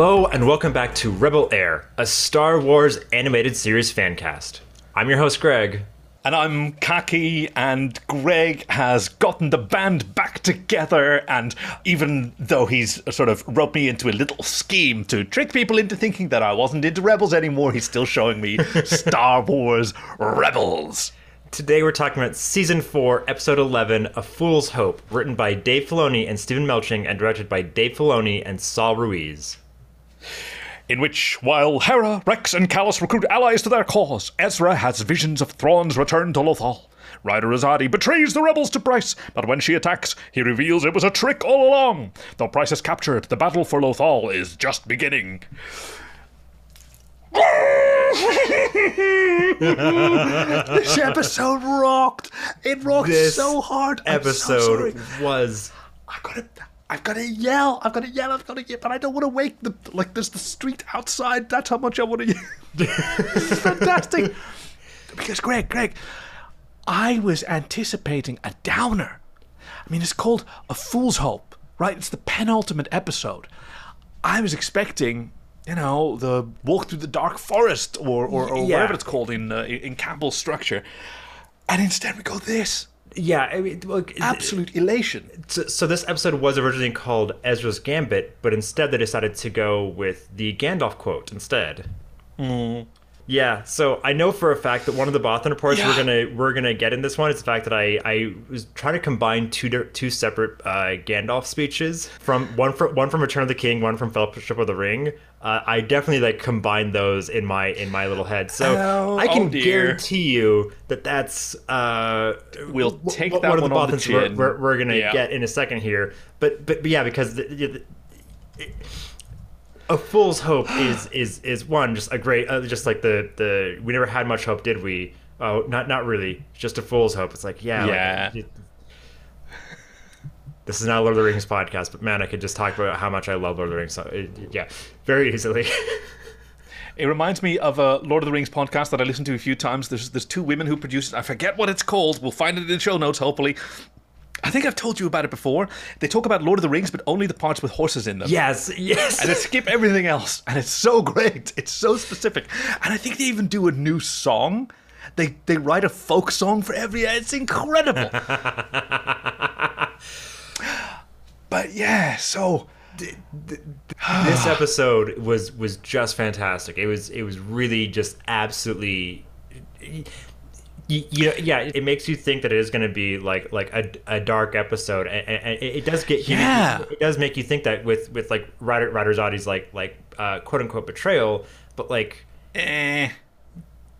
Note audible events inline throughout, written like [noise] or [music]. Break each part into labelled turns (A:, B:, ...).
A: Hello and welcome back to Rebel Air, a Star Wars animated series fan cast. I'm your host Greg.
B: And I'm Kaki, and Greg has gotten the band back together. And even though he's sort of roped me into a little scheme to trick people into thinking that I wasn't into Rebels anymore, he's still showing me [laughs] Star Wars Rebels.
A: Today we're talking about Season 4, Episode 11, A Fool's Hope, written by Dave Filoni and Stephen Melching and directed by Dave Filoni and Saul Ruiz.
B: In which, while Hera, Rex, and Kallus recruit allies to their cause, Ezra has visions of Thrawn's return to Lothal. Ryder Azadi betrays the rebels to Pryce, but when she attacks, he reveals it was a trick all along. Though Pryce is captured, the battle for Lothal is just beginning. [laughs] this episode rocked. It rocked
A: This
B: so hard. I'm so
A: Episode
B: sorry.
A: was
B: I've got to, I've got to yell. I've got to yell. I've got to yell, but I don't want to wake the like. There's the street outside. That's how much I want to yell. [laughs] this is fantastic. because Greg, Greg, I was anticipating a downer. I mean, it's called a fool's hope, right? It's the penultimate episode. I was expecting. You know, the walk through the dark forest, or, or, or
A: Yeah.
B: whatever it's called in uh, in Campbell's structure, and instead we go this
A: yeah, I mean, look,
B: absolute elation.
A: So, so this episode was originally called Ezra's Gambit, but instead they decided to go with the Gandalf quote instead. Yeah, so I know for a fact that one of the Bothan reports
B: Yeah.
A: we're gonna we're gonna get in this one is the fact that I, I was trying to combine two two separate uh, Gandalf speeches from one from one from Return of the King, one from Fellowship of the Ring. Uh, I definitely like combined those in my in my little head, so
B: Oh,
A: I can
B: oh
A: guarantee you that that's uh,
B: We'll take
A: w-
B: that
A: one of
B: one
A: the
B: on the
A: Bothans we're,
B: chin.
A: we're, we're gonna
B: Yeah.
A: get in a second here. But but, but yeah, because the, the, a fool's hope [gasps] is is is one just a great uh, just like the the we never had much hope did we oh not not really just a fool's hope it's like yeah like,
B: Yeah.
A: it- this is not a Lord of the Rings podcast but man I could just talk about how much I love Lord of the Rings so it, yeah very easily [laughs]
B: It reminds me of a Lord of the Rings podcast that I listened to a few times. There's there's two women who produce it. I forget what it's called. We'll find it in the show notes, hopefully. I think I've told you about it before. They talk about Lord of the Rings, but only the parts with horses in them.
A: yes yes
B: And they skip everything else. And it's so great. It's so specific. And I think they even do a new song. They they write a folk song for every it's incredible. [laughs] but yeah, so [sighs]
A: this episode was was just fantastic. It was it was really just absolutely. You, you know, yeah, it makes you think that it is going to be like like a, a dark episode, and, and it does get.
B: Yeah.
A: it does make you think that with with like Ryder Ryder Zodi's like like uh, quote unquote betrayal, but like
B: eh.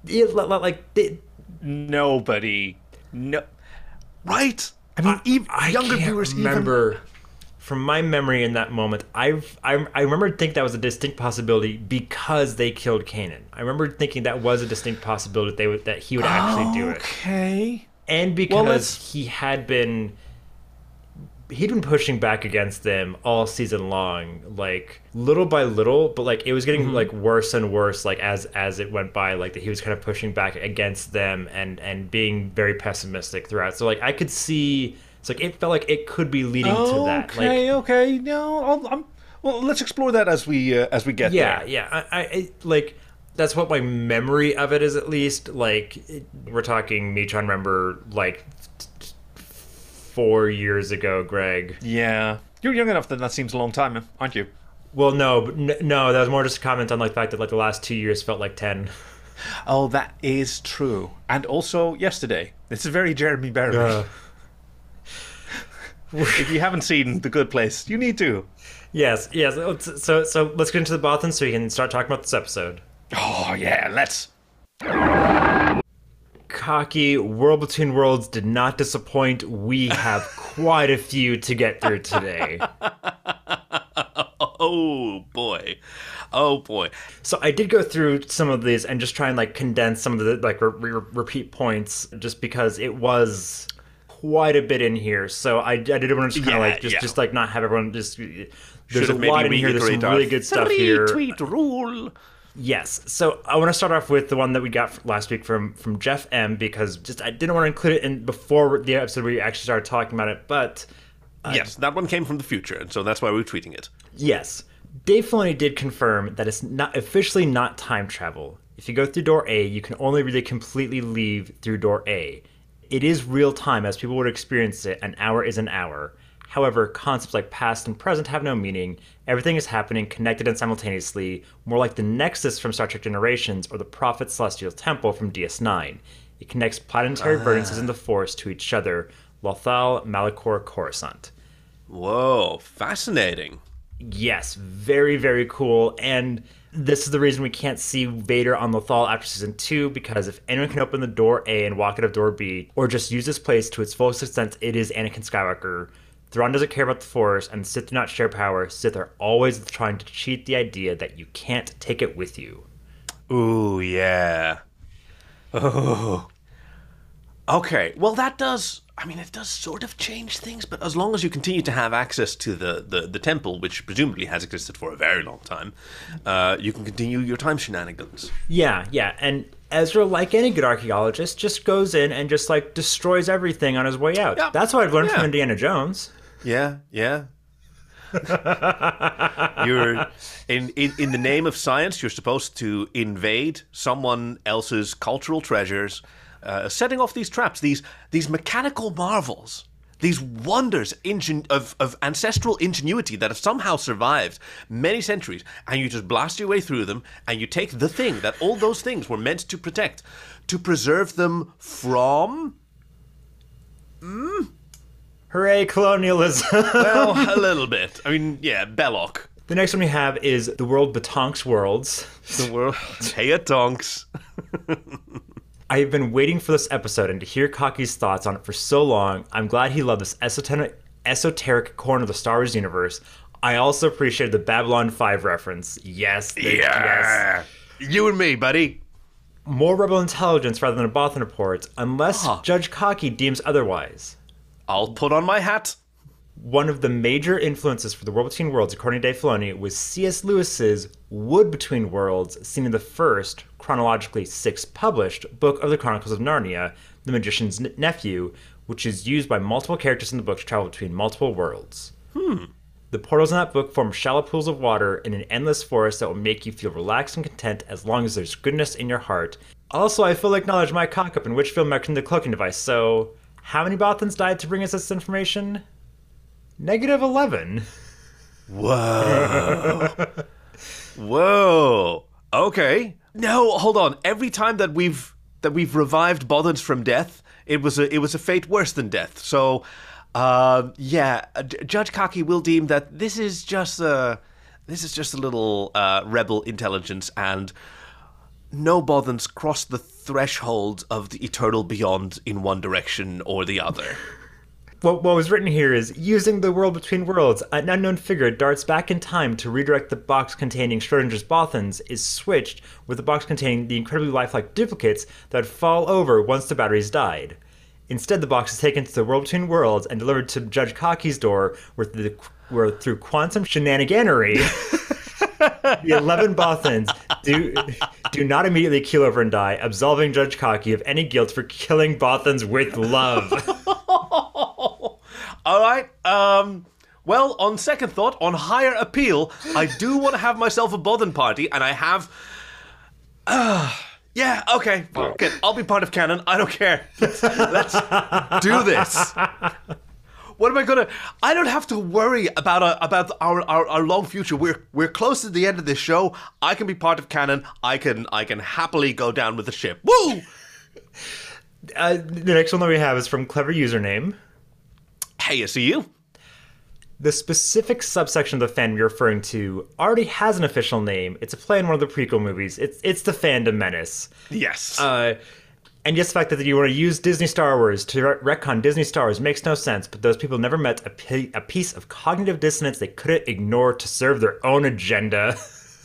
A: it, li- li- like it,
B: nobody no right i mean even
A: I
B: younger
A: can't
B: viewers
A: remember from my memory in that moment. I've I, I remember thinking that was a distinct possibility because they killed Kanan. I remember thinking that was a distinct possibility that they would that he would actually do it,
B: okay
A: and because
B: Well,
A: he had been he'd been pushing back against them all season long like little by little but like it was getting
B: Mm-hmm.
A: like worse and worse like as as it went by like that he was kind of pushing back against them and and being very pessimistic throughout so like i could see it's like it felt like it could be leading to that like
B: okay okay no I'll, I'm well let's explore that as we uh, as we get
A: yeah
B: there.
A: yeah I, I I- like that's what my memory of it is at least like it, we're talking me trying to remember like t- t- four years ago greg.
B: Yeah you're young enough that that seems a long time aren't you?
A: Well, no, but n- no, that was more just a comment on like the fact that like the last two years felt like ten.
B: oh that is true. And also yesterday. This is very jeremy Bearimy. If you haven't seen the good place you need to
A: yes, yes. Oh, so, so let's get into the Bothans so we can start talking about this episode.
B: oh yeah let's
A: Kaki World Between Worlds did not disappoint. We have [laughs] quite a few to get through today. [laughs]
B: oh boy oh boy
A: So I did go through some of these and just try and like condense some of the like re- re- repeat points, just because it was quite a bit in here. So I, I did want to just kind of
B: Yeah,
A: like just
B: yeah.
A: just like not have everyone just. There's
B: Should've
A: a
B: maybe
A: lot in here. There's some really good stuff here.
B: Three tweet rule
A: Yes. So I want to start off with the one that we got last week from from Jeff M because just I didn't want to include it in before the episode where we actually started talking about it, but uh,
C: yes, that one came from the future, and so that's why we're tweeting it.
A: yes. Dave Filoni did confirm that it's not officially not time travel. If you go through door A, you can only really completely leave through door A. It is real time as people would experience it. An hour is an hour. However, concepts like past and present have no meaning. Everything is happening connected and simultaneously, more like the Nexus from Star Trek Generations or the Prophet Celestial Temple from DS9. It connects planetary ah. vertices in the Force to each other. Lothal, Malachor, Coruscant.
B: Whoa, fascinating.
A: Yes, very, very cool. And this is the reason we can't see Vader on Lothal after season two, because if anyone can open the door A and walk out of door B, or just use this place to its fullest extent, it is Anakin Skywalker. Thrawn doesn't care about the Force, and Sith do not share power. Sith are always trying to cheat the idea that you can't take it with you.
B: Ooh, yeah. Oh. Okay, well, that does. I mean, it does sort of change things, but as long as you continue to have access to the, the, the temple, which presumably has existed for a very long time, uh, you can continue your time shenanigans.
A: Yeah, yeah, and Ezra, like any good archaeologist, just goes in and just like destroys everything on his way out.
B: Yeah,
A: That's what I've learned
B: yeah.
A: from Indiana Jones.
B: Yeah, yeah. [laughs] you're in, in in the name of science. You're supposed to invade someone else's cultural treasures, uh, setting off these traps, these these mechanical marvels, these wonders ingen- of of ancestral ingenuity that have somehow survived many centuries, and you just blast your way through them, and you take the thing that all those things were meant to protect, to preserve them from.
A: Hooray, colonialism! [laughs]
B: Well, a little bit. I mean, yeah, Belloq.
A: the next one we have is the world Batonks Worlds.
B: The world. [laughs] Taya Tonks. [laughs]
A: I've been waiting for this episode and to hear Kaki's thoughts on it for so long. I'm glad he loved this esoteric, esoteric corner of the Star Wars universe. I also appreciated the Babylon 5 reference. Yes, they- yes.
B: You and me, buddy.
A: More rebel intelligence rather than a Bothan report, unless
B: Ah.
A: Judge Kaki deems otherwise.
B: I'll put on my hat.
A: One of the major influences for the World Between Worlds, according to Dave Filoni, was C.S. Lewis's Wood Between Worlds, seen in the first, chronologically sixth published, book of the Chronicles of Narnia, The Magician's N- Nephew, which is used by multiple characters in the book to travel between multiple worlds. Hmm. The portals in that book form shallow pools of water in an endless forest that will make you feel relaxed and content as long as there's goodness in your heart. Also, I fully acknowledge my cock up in which film mentioned the cloaking device, so how many Bothans died to bring us this information? Negative 11.
B: Whoa. [laughs] Whoa. Okay. No, hold on. Every time that we've that we've revived Bothans from death, it was a it was a fate worse than death. So, uh, yeah, uh, Judge Kaki will deem that this is just a this is just a little uh, rebel intelligence and no Bothans cross the threshold of the eternal beyond in one direction or the other. [laughs]
A: What, what was written here is using the world between worlds, an unknown figure darts back in time to redirect the box containing Schrodinger's Bothans is switched with the box containing the incredibly lifelike duplicates that fall over once the batteries died. Instead, the box is taken to the world between worlds and delivered to Judge Kaki's door, where, the, where through quantum shenaniganery, [laughs] the 11 Bothans do, do not immediately keel over and die, absolving Judge Kaki of any guilt for killing Bothans with love. [laughs]
B: All right. Um. Well, on second thought, on higher appeal, I do want to have myself a Bothan party, and I have. Uh, [sighs] yeah. Okay. Good. I'll be part of canon. I don't care. Let's, let's do this. What am I gonna? I don't have to worry about a, about our, our, our long future. We're we're close to the end of this show. I can be part of canon. I can I can happily go down with the ship. Woo!
A: Uh, the next one that we have is from Clever Username.
B: Hey, I see you.
A: The specific subsection of the fandom you're referring to already has an official name. It's a play in one of the prequel movies. It's it's the Fandom Menace.
B: Yes.
A: Uh, and yes, the fact that you want to use Disney Star Wars to re- retcon Disney Star Wars makes no sense. But those people never met a, a piece of cognitive dissonance they couldn't ignore to serve their own agenda.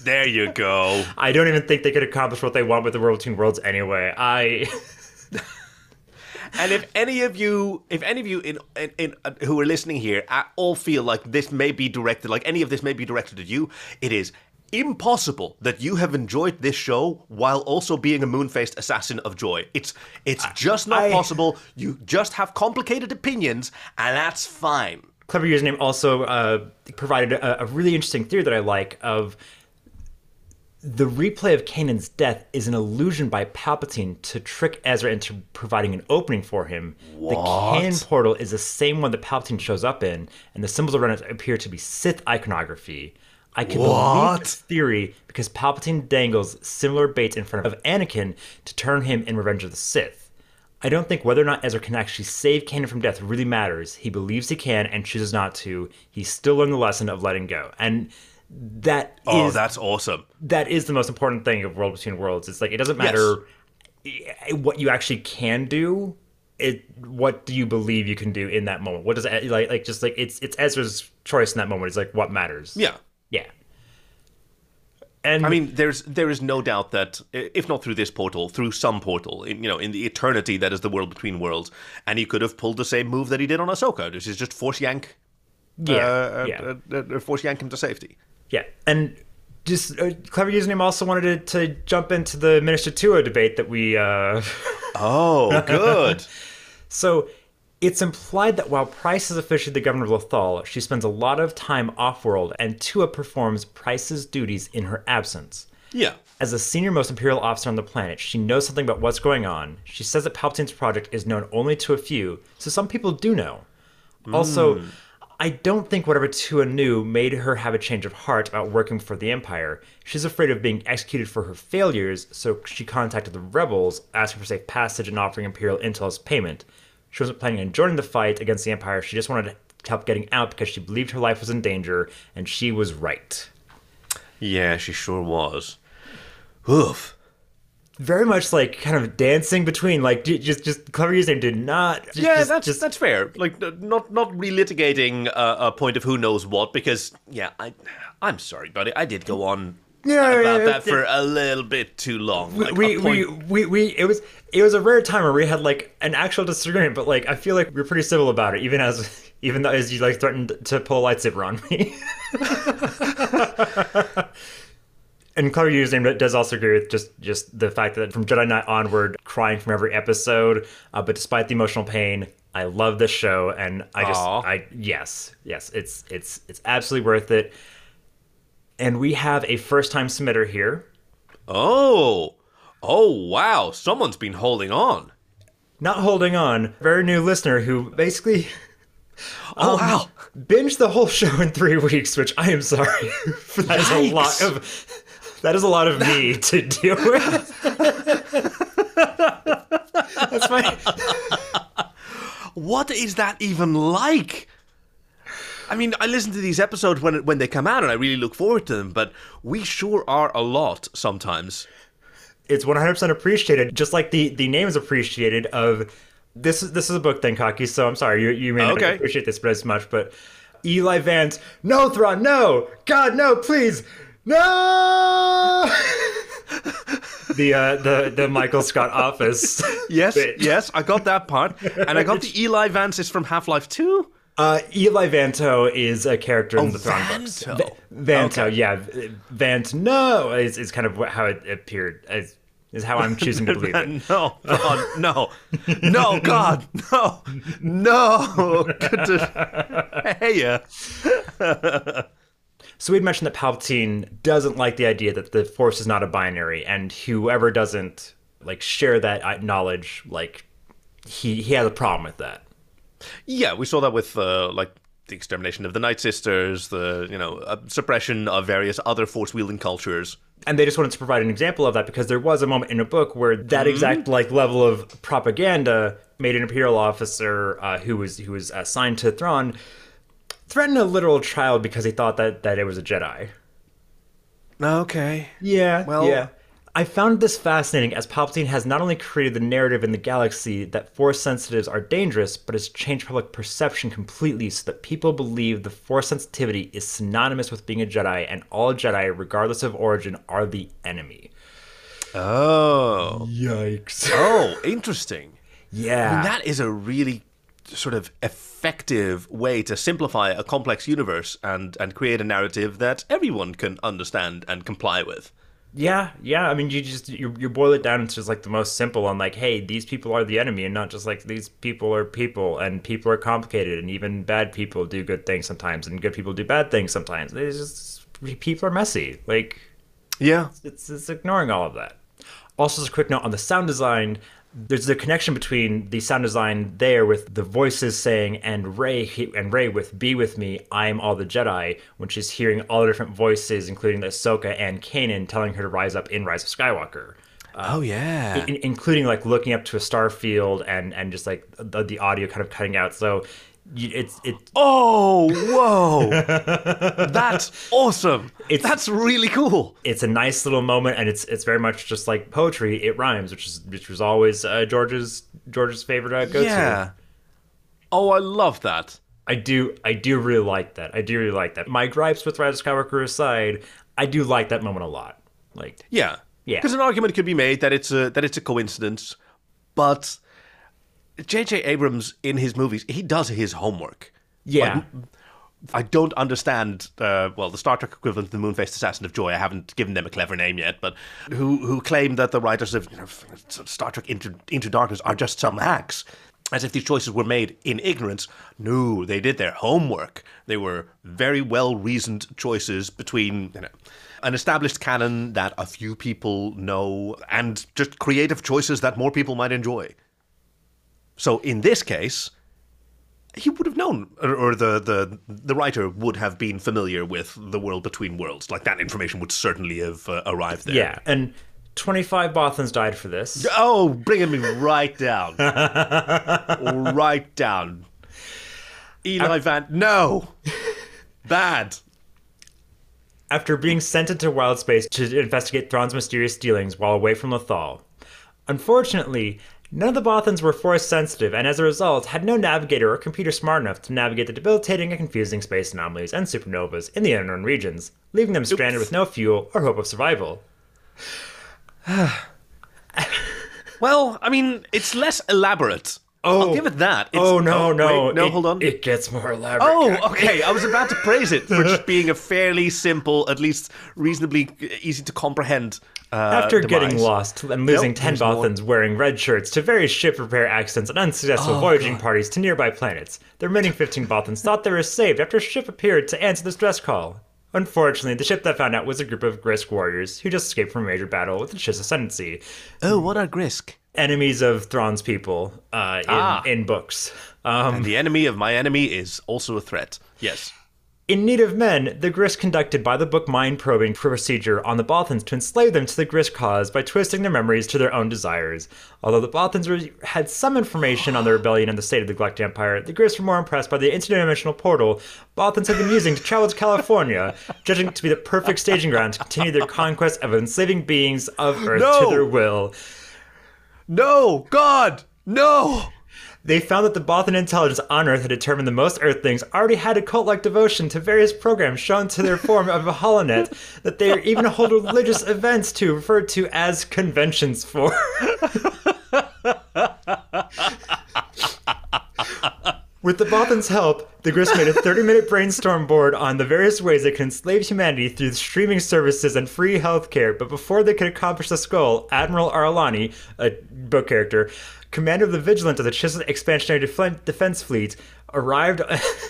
B: there you go. [laughs]
A: I don't even think they could accomplish what they want with the World Between Worlds anyway. I. [laughs]
B: And if any of you, if any of you in, in, in uh, who are listening here, at all feel like this may be directed, like any of this may be directed at you, it is impossible that you have enjoyed this show while also being a moon-faced assassin of joy. It's it's just not
A: I-
B: possible. You just have complicated opinions, and that's fine.
A: clever username also uh, provided a, a really interesting theory that I like of the replay of Kanan's death is an illusion by Palpatine to trick Ezra into providing an opening for him. The Kanan portal is the same one that Palpatine shows up in, and the symbols around it appear to be Sith iconography. I can believe
B: What?
A: this theory because Palpatine dangles similar baits in front of Anakin to turn him in Revenge of the Sith. I don't think whether or not Ezra can actually save Kanan from death really matters. He believes he can and chooses not to. He still learned the lesson of letting go. And that is
B: Oh, that's awesome.
A: that is the most important thing of World Between Worlds. It's like it doesn't matter what you actually can do. It what do you believe you can do in that moment? What does it like like just like it's it's Ezra's choice in that moment. It's like what matters.
B: Yeah.
A: Yeah. And
B: I mean, there's there is no doubt that if not through this portal, through some portal, in, you know, in the eternity that is the world between worlds, and he could have pulled the same move that he did on Ahsoka, which is just force yank,
A: yeah,
B: uh,
A: yeah.
B: uh, uh, uh, force yank him to safety.
A: Yeah, and just uh, clever username also wanted to, to jump into the Minister Tua debate that we. Uh, [laughs]
B: Oh, good. [laughs]
A: so it's implied that while Pryce is officially the governor of Lothal, she spends a lot of time off-world, and Tua performs Pryce's duties in her absence.
B: yeah.
A: As the senior most Imperial officer on the planet, she knows something about what's going on. She says that Palpatine's project is known only to a few, so some people do know. Also, I don't think whatever Tua knew made her have a change of heart about working for the Empire. She's afraid of being executed for her failures, so she contacted the rebels, asking for safe passage and offering Imperial intel as payment. She wasn't planning on joining the fight against the Empire, she just wanted to help getting out because she believed her life was in danger, and she was right.
B: Yeah, she sure was. Oof.
A: Very much like kind of dancing between like just just clever username did not just,
B: Yeah,
A: just-
B: that's
A: just
B: that's fair. Like, not not relitigating uh, a point of who knows what, because yeah, I I'm sorry, buddy, I did go on
A: Yeah,
B: about
A: yeah,
B: that
A: yeah.
B: for a little bit too long. Like,
A: we,
B: a
A: we, we, we, it was it was a rare time where we had like an actual disagreement, but like I feel like we're pretty civil about it, even as [laughs] even though as you like threatened to pull a lightsaber on me. [laughs] [laughs] and clever username does also agree with just just the fact that from Jedi Knight onward, crying from every episode, uh, but despite the emotional pain. I love this show, and I just,
B: Aw.
A: I yes, yes, it's it's it's absolutely worth it. And we have a first-time submitter here.
B: oh, oh wow, someone's been holding on.
A: not holding on, very new listener who basically
B: Oh wow.
A: binged the whole show in three weeks, which I am sorry. [laughs] that is a lot of that is a lot of me [laughs] to deal with. That's my
B: What is that even like? I mean, I listen to these episodes when when they come out, and I really look forward to them. But we sure are a lot sometimes.
A: it's 100% appreciated, just like the the name is appreciated of this is this is a book then Kaki, so I'm sorry you you may not
B: Okay.
A: appreciate this as much, but Eli Vance, no Thrawn, no! God no, please! No [laughs] The uh the the Michael Scott office.
B: Yes,
A: bit.
B: yes, I got that part, and I got the Eli Vance is from Half Life Two.
A: Uh, Eli Vanto is a character in
B: Oh,
A: the Thrawn books.
B: Vanto.
A: Va- Vanto,
B: Okay.
A: yeah, Vant. No, is, is kind of how it appeared. Is, is how I'm choosing to [laughs] believe it.
B: No, God, no, no, God, no, no. [laughs] Good to, hey, yeah.
A: So we'd mentioned that Palpatine doesn't like the idea that the Force is not a binary, and whoever doesn't like share that uh, knowledge, like he he has a problem with that.
B: Yeah, we saw that with uh, like the extermination of the Night Sisters, the you know uh, suppression of various other force wielding cultures.
A: and they just wanted to provide an example of that because there was a moment in a book where that exact like level of propaganda made an imperial officer uh, who was who was assigned to Thrawn threaten a literal child because he thought that that it was a Jedi.
B: Okay.
A: Yeah,
B: Well-
A: yeah. I found this fascinating as Palpatine has not only created the narrative in the galaxy that Force sensitives are dangerous, but has changed public perception completely so that people believe the Force sensitivity is synonymous with being a Jedi, and all Jedi, regardless of origin, are the enemy.
B: Oh.
A: Yikes.
B: Oh, interesting. [laughs]
A: Yeah.
B: And that is a really sort of effective way to simplify a complex universe and and create a narrative that everyone can understand and comply with.
A: Yeah, yeah. I mean, you just you, you boil it down to just like the most simple on like, hey, these people are the enemy, and not just like these people are people, and people are complicated, and even bad people do good things sometimes, and good people do bad things sometimes. It's just people are messy. Like,
B: Yeah.
A: it's, it's ignoring all of that. Also, just a quick note on the sound design. There's the connection between the sound design there with the voices saying and Rey and Rey with "Be with me, I am all the Jedi," when she's hearing all the different voices, including Ahsoka and Kanan, telling her to rise up in Rise of Skywalker, uh,
B: oh yeah.
A: in, including like looking up to a star field and and just like the, the audio kind of cutting out. So it's it
B: Oh, whoa. [laughs] That's awesome.
A: It's-
B: That's really cool.
A: it's a nice little moment and it's it's very much just like poetry it rhymes which is which was always uh, george's george's favorite uh, go-to
B: Yeah. Oh, I love that.
A: i do i do really like that i do really like that my gripes with rise of skywalker aside i do like that moment a lot like
B: Yeah.
A: Yeah.
B: Because an argument could be made that it's a that it's a coincidence, but J.J. Abrams in his movies he does his homework.
A: yeah
B: I don't understand. Uh, well, the Star Trek equivalent of the Moon-faced Assassin of Joy. I haven't given them a clever name yet, but who who claim that the writers of you know, Star Trek Into, Into Darkness are just some hacks, as if these choices were made in ignorance. No, they did their homework. They were very well reasoned choices between you know, an established canon that a few people know, and just creative choices that more people might enjoy. So in this case, he would have known, or, or the, the the writer would have been familiar with the world between worlds. Like that information would certainly have uh, arrived there.
A: yeah and 25 bothans died for this
B: Oh, bringing me right down, [laughs] right down. Eli Van, no, bad.
A: after being sent into wild space to investigate Thrawn's mysterious dealings while away from Lothal. Unfortunately, none of the Bothans were force sensitive, and as a result, had no navigator or computer smart enough to navigate the debilitating and confusing space anomalies and supernovas in the unknown regions, leaving them stranded with no fuel or hope of survival. [sighs] [sighs]
B: Well, I mean, it's less elaborate.
A: Oh.
B: I'll give it that. It's,
A: oh no, no,
B: wait, no,
A: it-
B: hold on.
A: It gets more elaborate.
B: Oh, [laughs] okay. I was about to praise it for just [laughs] being a fairly simple, at least reasonably easy to comprehend. Uh,
A: After getting lost and losing
B: Nope,
A: 10
B: there's more.
A: Bothans wearing red shirts to various ship repair accidents and unsuccessful
B: Oh,
A: voyaging parties to nearby planets, the remaining 15 Bothans thought they were saved after a ship appeared to answer the stress call. Unfortunately, the ship that found out was a group of Grysk warriors who just escaped from a major battle with the Chiss Ascendancy,
B: Oh, what are Grysk?
A: Enemies of Thrawn's people uh, in,
B: Ah.
A: in books. Um,
B: And the enemy of my enemy is also a threat. Yes.
A: In Need of Men, the Grysk conducted by the book mind probing procedure on the Bothans to enslave them to the Grysk cause by twisting their memories to their own desires. Although the Bothans were, had some information on the rebellion and the state of the Galactic Empire, the Grysk were more impressed by the interdimensional portal Bothans had been using to travel to California, judging it to be the perfect staging ground to continue their conquest of enslaving beings of Earth
B: No!
A: to their will.
B: No, God, no.
A: They found that the Bothan intelligence on Earth had determined the most Earthlings already had a cult-like devotion to various programs shown to their form of a holonet that they even hold religious events to, referred to as conventions for. [laughs] With the Bothan's help, the Grysk made a 30 minute brainstorm board on the various ways they could enslave humanity through streaming services and free healthcare. But before they could accomplish this goal, Admiral Ar'alani, a book character, commander of the Vigilant of the Chiss Expansionary Defen- Defense Fleet, arrived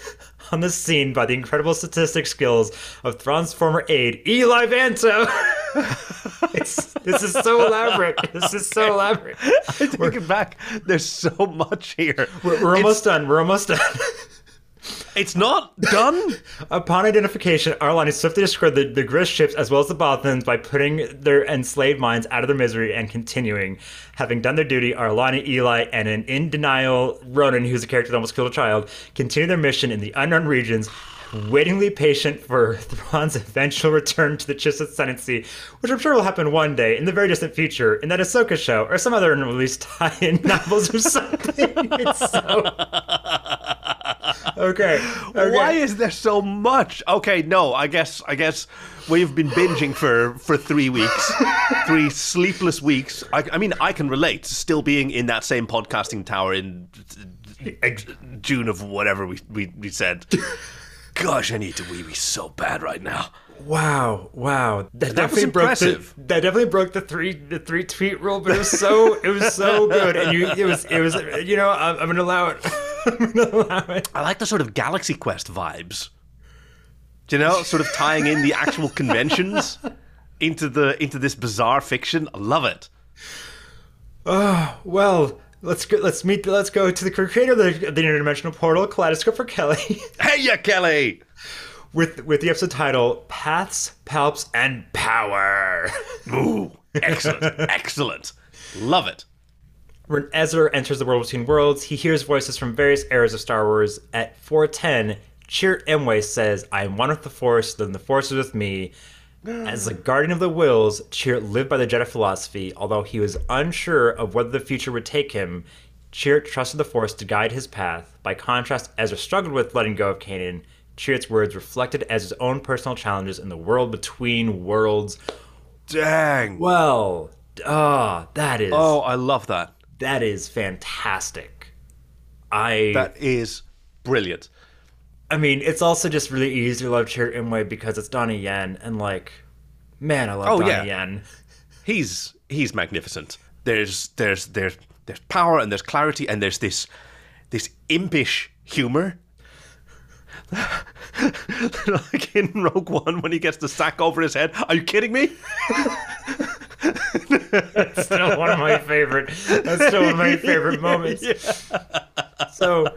A: [laughs] on the scene by the incredible statistic skills of Thrawn's former aide, Eli Vanto. [laughs] this is so elaborate. This is so elaborate. [laughs]
B: I take it back. There's so much here.
A: We're, we're almost done. We're almost done. [laughs]
B: It's not done.
A: Upon identification, Ar'alani swiftly destroyed the, the Grysk ships as well as the Bothans by putting their enslaved minds out of their misery and continuing. Having done their duty, Ar'alani, Eli, and an in denial Ronan, who's a character that almost killed a child, continue their mission in the unknown regions, waitingly patient for Thrawn's [laughs] eventual return to the Chiss Ascendancy, which I'm sure will happen one day in the very distant future in that Ahsoka show or some other unreleased [laughs] tie-in novels or something. It's so. [laughs] Okay. okay.
B: Why is there so much? Okay, no, I guess I guess we've been binging for for three weeks, three sleepless weeks. I, I mean, I can relate. Still being in that same podcasting tower in uh, June of whatever we we, we said. Gosh, I need to wee wee so bad right now.
A: Wow, wow. That,
B: That was
A: definitely broke the,
B: impressive.
A: that definitely broke the three the three tweet rule, but it was so it was so [laughs] good, and you it was it was you know I'm, I'm gonna allow it. [laughs] I'm gonna allow it.
B: I like the sort of Galaxy Quest vibes. Do you know, sort of tying in the actual conventions into the into this bizarre fiction. I love it.
A: Oh, well, let's go. Let's meet. Let's go to the creator of the, the interdimensional portal, Kaleidoscope for Kelly, [laughs]
B: Hey, yeah, Kelly.
A: with with the episode title "Paths, Palps, and Power." [laughs]
B: Ooh, excellent, excellent. Love it.
A: When Ezra enters the world between worlds, he hears voices from various eras of Star Wars. At 410, Chirrut Imwe says, I am one with the Force, then the Force is with me. As the guardian of the Whills, Chirrut lived by the Jedi philosophy. Although he was unsure of whether the future would take him, Chirrut trusted the Force to guide his path. By contrast, Ezra struggled with letting go of Kanan. Chirrut's words reflected Ezra's own personal challenges in the world between worlds.
B: Dang.
A: Well, ah, that is
B: Oh, I love that.
A: that is fantastic. I
B: That is brilliant.
A: I mean, it's also just really easy to love Chirrut Imwe because it's Donnie Yen, and like, man, I love
B: Oh,
A: Donnie
B: yeah.
A: Yen.
B: He's he's magnificent. There's there's there's there's power and there's clarity and there's this this impish humor. [laughs] like in Rogue One when he gets the sack over his head. Are you kidding me?
A: Still one of my favorite. That's still one of my [laughs] favorite moments. So,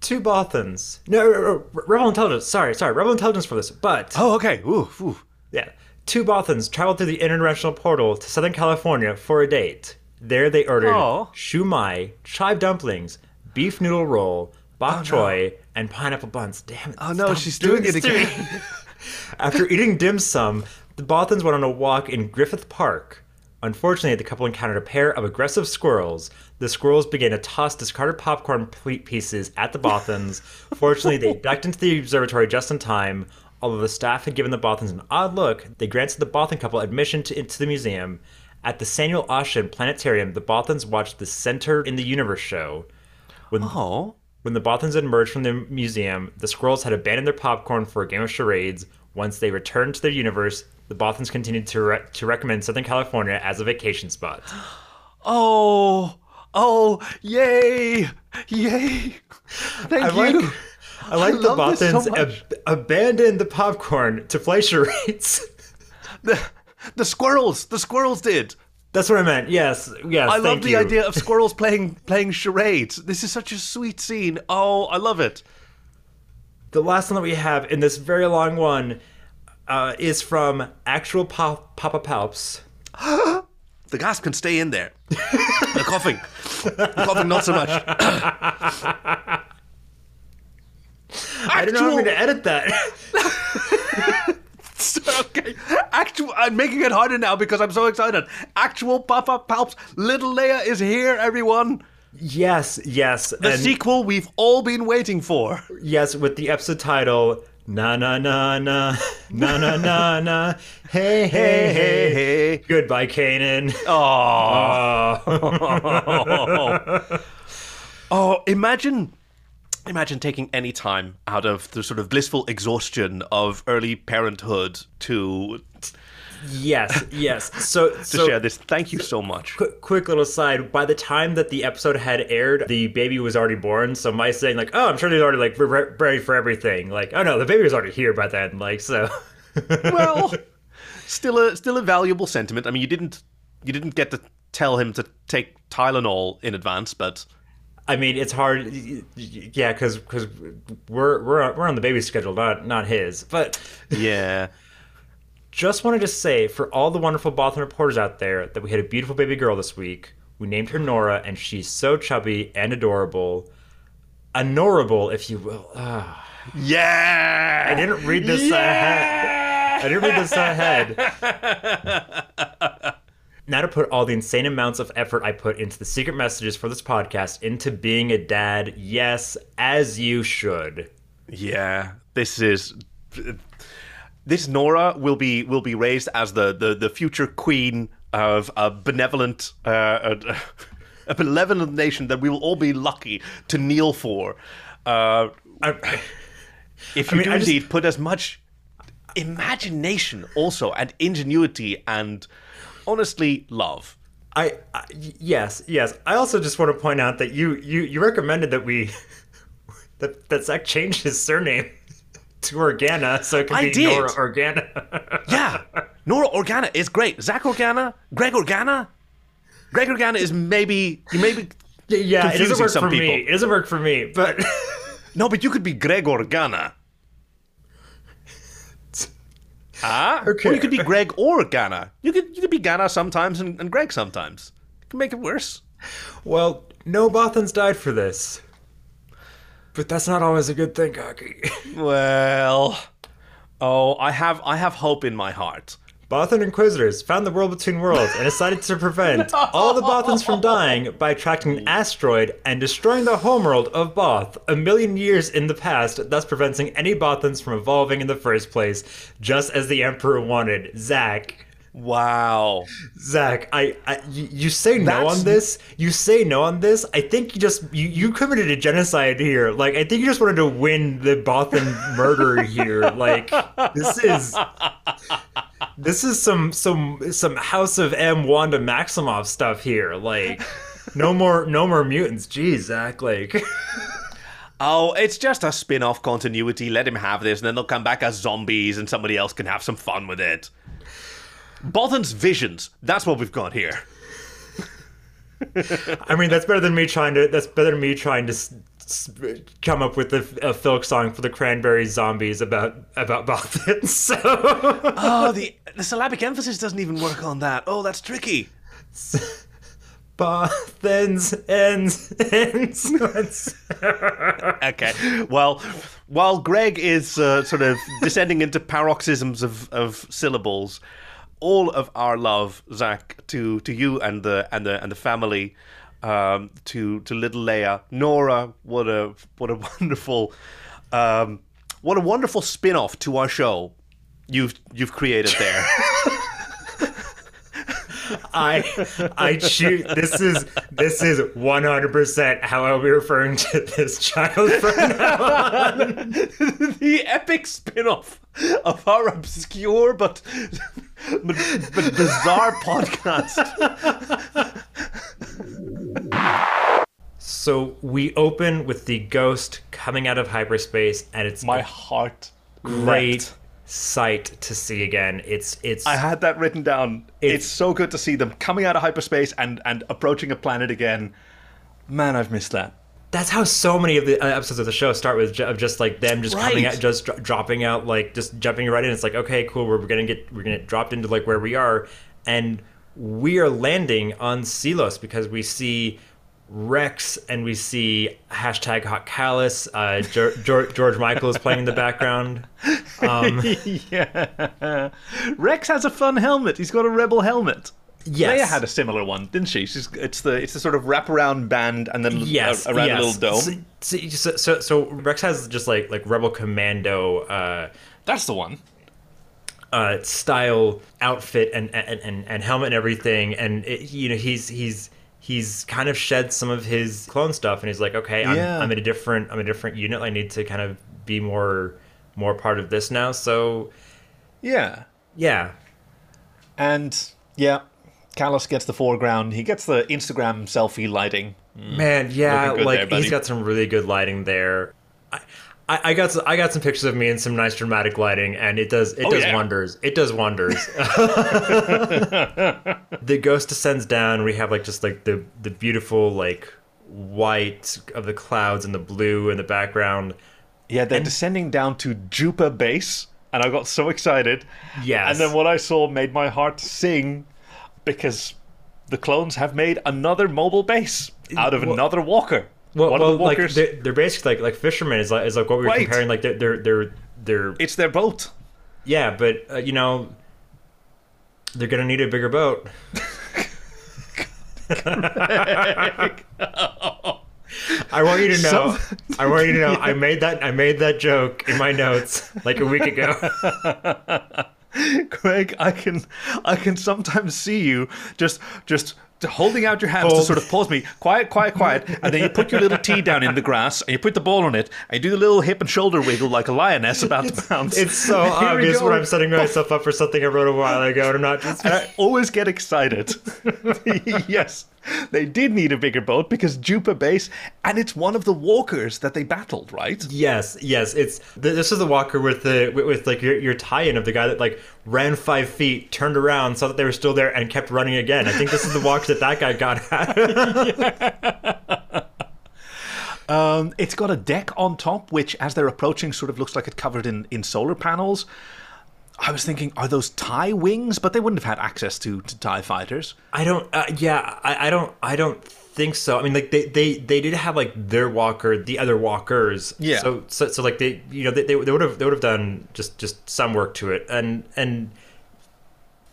A: two Bothans. No, no, no, Rebel Intelligence. Sorry, sorry, Rebel Intelligence for this. But
B: Oh, okay. Ooh, ooh.
A: Yeah. Two Bothans traveled through the international portal to Southern California for a date. There they ordered oh.
B: Aw.
A: shumai, chive dumplings, beef noodle roll, bok oh, choy, and pineapple buns. Damn it.
B: Oh, no, she's doing it
A: to me.
B: again. [laughs]
A: After eating dim sum, the Bothans went on a walk in Griffith Park. Unfortunately, the couple encountered a pair of aggressive squirrels. The squirrels began to toss discarded popcorn pieces at the Bothans. [laughs] Fortunately, they ducked into the observatory just in time. Although the staff had given the Bothans an odd look, they granted the Bothan couple admission to, into the museum. At the Samuel Oschin Planetarium, the Bothans watched the Center in the Universe show. When
B: Oh.
A: when the Bothans had emerged from the museum, the squirrels had abandoned their popcorn for a game of charades. Once they returned to their universe, the Bothans continued to, re- to recommend Southern California as a vacation spot. [gasps]
B: Oh. Oh, yay! Yay! [laughs] Thank
A: I
B: you.
A: like, I like the
B: love this so
A: Bothans ab- abandoned the popcorn to play charades.
B: The, the squirrels, the squirrels did.
A: That's what I meant. Yes, yes.
B: I love the
A: you.
B: idea of [laughs] squirrels playing playing charades. This is such a sweet scene. Oh, I love it.
A: The last one that we have in this very long one uh, is from actual Pop- Papa Palps. [gasps]
B: The gas can stay in there. the coughing, the coughing, not so much. [laughs]
A: I don't know how I'm going to edit that. [laughs]
B: okay, actual. I'm making it harder now because I'm so excited. Actual Papa Palps, Little Leia is here, everyone.
A: yes, yes.
B: The
A: and-
B: sequel we've all been waiting for.
A: Yes, with the episode title Na na na na na na na na Hey hey hey
B: hey.
A: Goodbye Kanan.
B: Oh, [laughs]
A: Oh.
B: oh, imagine. Imagine taking any time out of the sort of blissful exhaustion of early parenthood to
A: yes, yes. So [laughs]
B: to
A: so
B: share this. Thank you so much.
A: quick, quick little side. By the time that the episode had aired, the baby was already born. So my saying like, oh, I'm sure they're already like re- re- ready for everything. Like, oh no, the baby was already here by then. Like so. [laughs]
B: well, still a still a valuable sentiment. I mean, you didn't you didn't get to tell him to take Tylenol in advance, but
A: I mean, it's hard, yeah, because because we're we're we're on the baby schedule, not not his. But
B: yeah,
A: Just wanted to say for all the wonderful Bothan reporters out there that we had a beautiful baby girl this week. We named her Nora, and she's so chubby and adorable. Adorable, if you will. Ah,
B: yeah.
A: I didn't read this ahead. I didn't read this ahead. now to put all the insane amounts of effort I put into the secret messages for this podcast into being a dad. Yes, as you should.
B: Yeah, this is this Nora will be will be raised as the the, the future queen of a benevolent uh, a, [laughs] a benevolent nation that we will all be lucky to kneel for. Uh,
A: I,
B: if you
A: mean,
B: do
A: I just-
B: indeed put as much imagination also and ingenuity and honestly love.
A: I, I yes, yes. I also just want to point out that you you you recommended that we [laughs] that that Zach changed his surname to Organa so it could
B: I
A: be
B: did.
A: Nora Organa. [laughs]
B: Yeah, Nora Organa is great. Zach Organa, Greg Organa. Greg Organa is maybe you maybe
A: yeah, it doesn't work
B: some
A: for me. It doesn't work for me, but [laughs]
B: no, but you could be Greg Organa. Ah,
A: Okay.
B: Or you could be Greg or Ghana. You could you could be Ghana sometimes and, and Greg sometimes. You can make it worse.
A: well, no Bothans died for this. But that's not always a good thing, Kaki. [laughs]
B: Well, oh, I have I have hope in my heart.
A: Bothan Inquisitors found the world between worlds and decided to prevent [laughs] all the Bothans from dying by attracting an asteroid and destroying the homeworld of Both a million years in the past, thus preventing any Bothans from evolving in the first place, just as the Emperor wanted. Zach.
B: Wow.
A: Zach, I, I you, you say no
B: That's-
A: on this. You say no on this. I think you just you, you committed a genocide here. Like I think you just wanted to win the Bothan murder here. Like this is this is some some some House of M Wanda Maximoff stuff here. Like no more no more mutants. Jeez, Zach. Like
B: Oh, it's just a spin-off continuity. Let him have this, and then they'll come back as zombies, and somebody else can have some fun with it. Bothan's visions. That's what we've got here.
A: I mean that's better than me trying to. That's better than me trying to. s- s- Come up with a, a folk song for the Cranberry Zombies about about Bothans. [laughs] So
B: Oh, the the syllabic emphasis doesn't even work on that. Oh, that's tricky.
A: Bothans ends ends. ends.
B: Okay. Well, while Greg is uh, sort of descending into paroxysms of, of syllables, all of our love, Zach, to, to you and the and the and the family, um, to to little Leia, Nora. What a what a [laughs] wonderful, um, what a wonderful spin-off to our show you've you've created there. [laughs]
A: I I choose. This is this is one hundred percent how I'll be referring to this child from now. on. [laughs]
B: the epic spin-off of our obscure but but, but bizarre [laughs] podcast.
A: So we open with the ghost coming out of hyperspace, and it's
B: My heart
A: great
B: leapt.
A: sight to see again. It's it's
B: I had that written down. It's,
A: It's-
B: so good to see them coming out of hyperspace and and approaching a planet again. Man, I've missed that.
A: That's how so many of the uh, episodes of the show start with of just like them just coming out, just dro- dropping out, like just jumping right in. It's like okay, cool. We're gonna get we're gonna get dropped into like where we are, and we are landing on Silos because we see Rex and we see hashtag Hot Kallus. Uh, George, George, George Michael is playing in the background. [laughs] Um,
B: yeah. Rex has a fun helmet. He's got a rebel helmet.
A: Yes,
B: Leia had a similar one, didn't she? She's it's the it's the sort of wraparound band and then
A: yes,
B: a, around
A: yes.
B: a little dome.
A: So, so, so, so Rex has just like like Rebel Commando. Uh,
B: That's the one.
A: uh, style outfit and, and, and, and helmet and everything and it, you know he's he's he's kind of shed some of his clone stuff and he's like okay I'm,
B: Yeah.
A: I'm in a different I'm in a different unit I need to kind of be more more part of this now so
B: Yeah.
A: yeah
B: And yeah, Kallus gets the foreground. He gets the Instagram selfie lighting. Mm.
A: man yeah like
B: there,
A: he's got some really good lighting there I, I, I got some, I got some pictures of me in some nice dramatic lighting, and it does it
B: Oh,
A: does
B: yeah.
A: wonders. It does wonders. [laughs] [laughs] the ghost descends down. We have like just like the the beautiful like white of the clouds and the blue in the background.
B: Yeah, they're descending down to Jupa base, and I got so excited.
A: Yes.
B: And then what I saw made my heart sing because the clones have made another mobile base out of
A: Well-
B: another walker.
A: Well,
B: One
A: well
B: the
A: like they're, they're basically like like fishermen is like is like what we were
B: Right.
A: comparing. Like they're they're they're, they're
B: it's their boat.
A: yeah, but uh, you know they're gonna need a bigger boat. [laughs] I want you to know. I want you to know. I made that. I made that joke in my notes like a week ago. [laughs]
B: Craig, I can I can sometimes see you just just holding out your hands to sort of pause me, quiet, quiet, quiet, and then you put your little tea down in the grass, and you put the ball on it, and you do the little hip and shoulder wiggle like a lioness about to pounce.
A: It's so [laughs] obvious when I'm setting myself up for something I wrote a while ago, and I'm not just.
B: and I always get excited. [laughs] yes, they did need a bigger boat because Jupa base, and it's one of the walkers that they battled, right?
A: Yes, yes. It's this is the walker with the with, with like your, your tie-in of the guy that like ran five feet, turned around, saw that they were still there, and kept running again. I think this is the walk that that guy got [laughs] at.
B: Um, it's got a deck on top, which, as they're approaching, sort of looks like it's covered in, in solar panels. I was thinking, are those TIE wings? But they wouldn't have had access to, to TIE fighters.
A: I don't. Uh, yeah, I, I don't. I don't think so. I mean, like they, they, they did have like their walker, the other walkers.
B: Yeah.
A: So so, so like they you know they, they would have they would have done just just some work to it and and.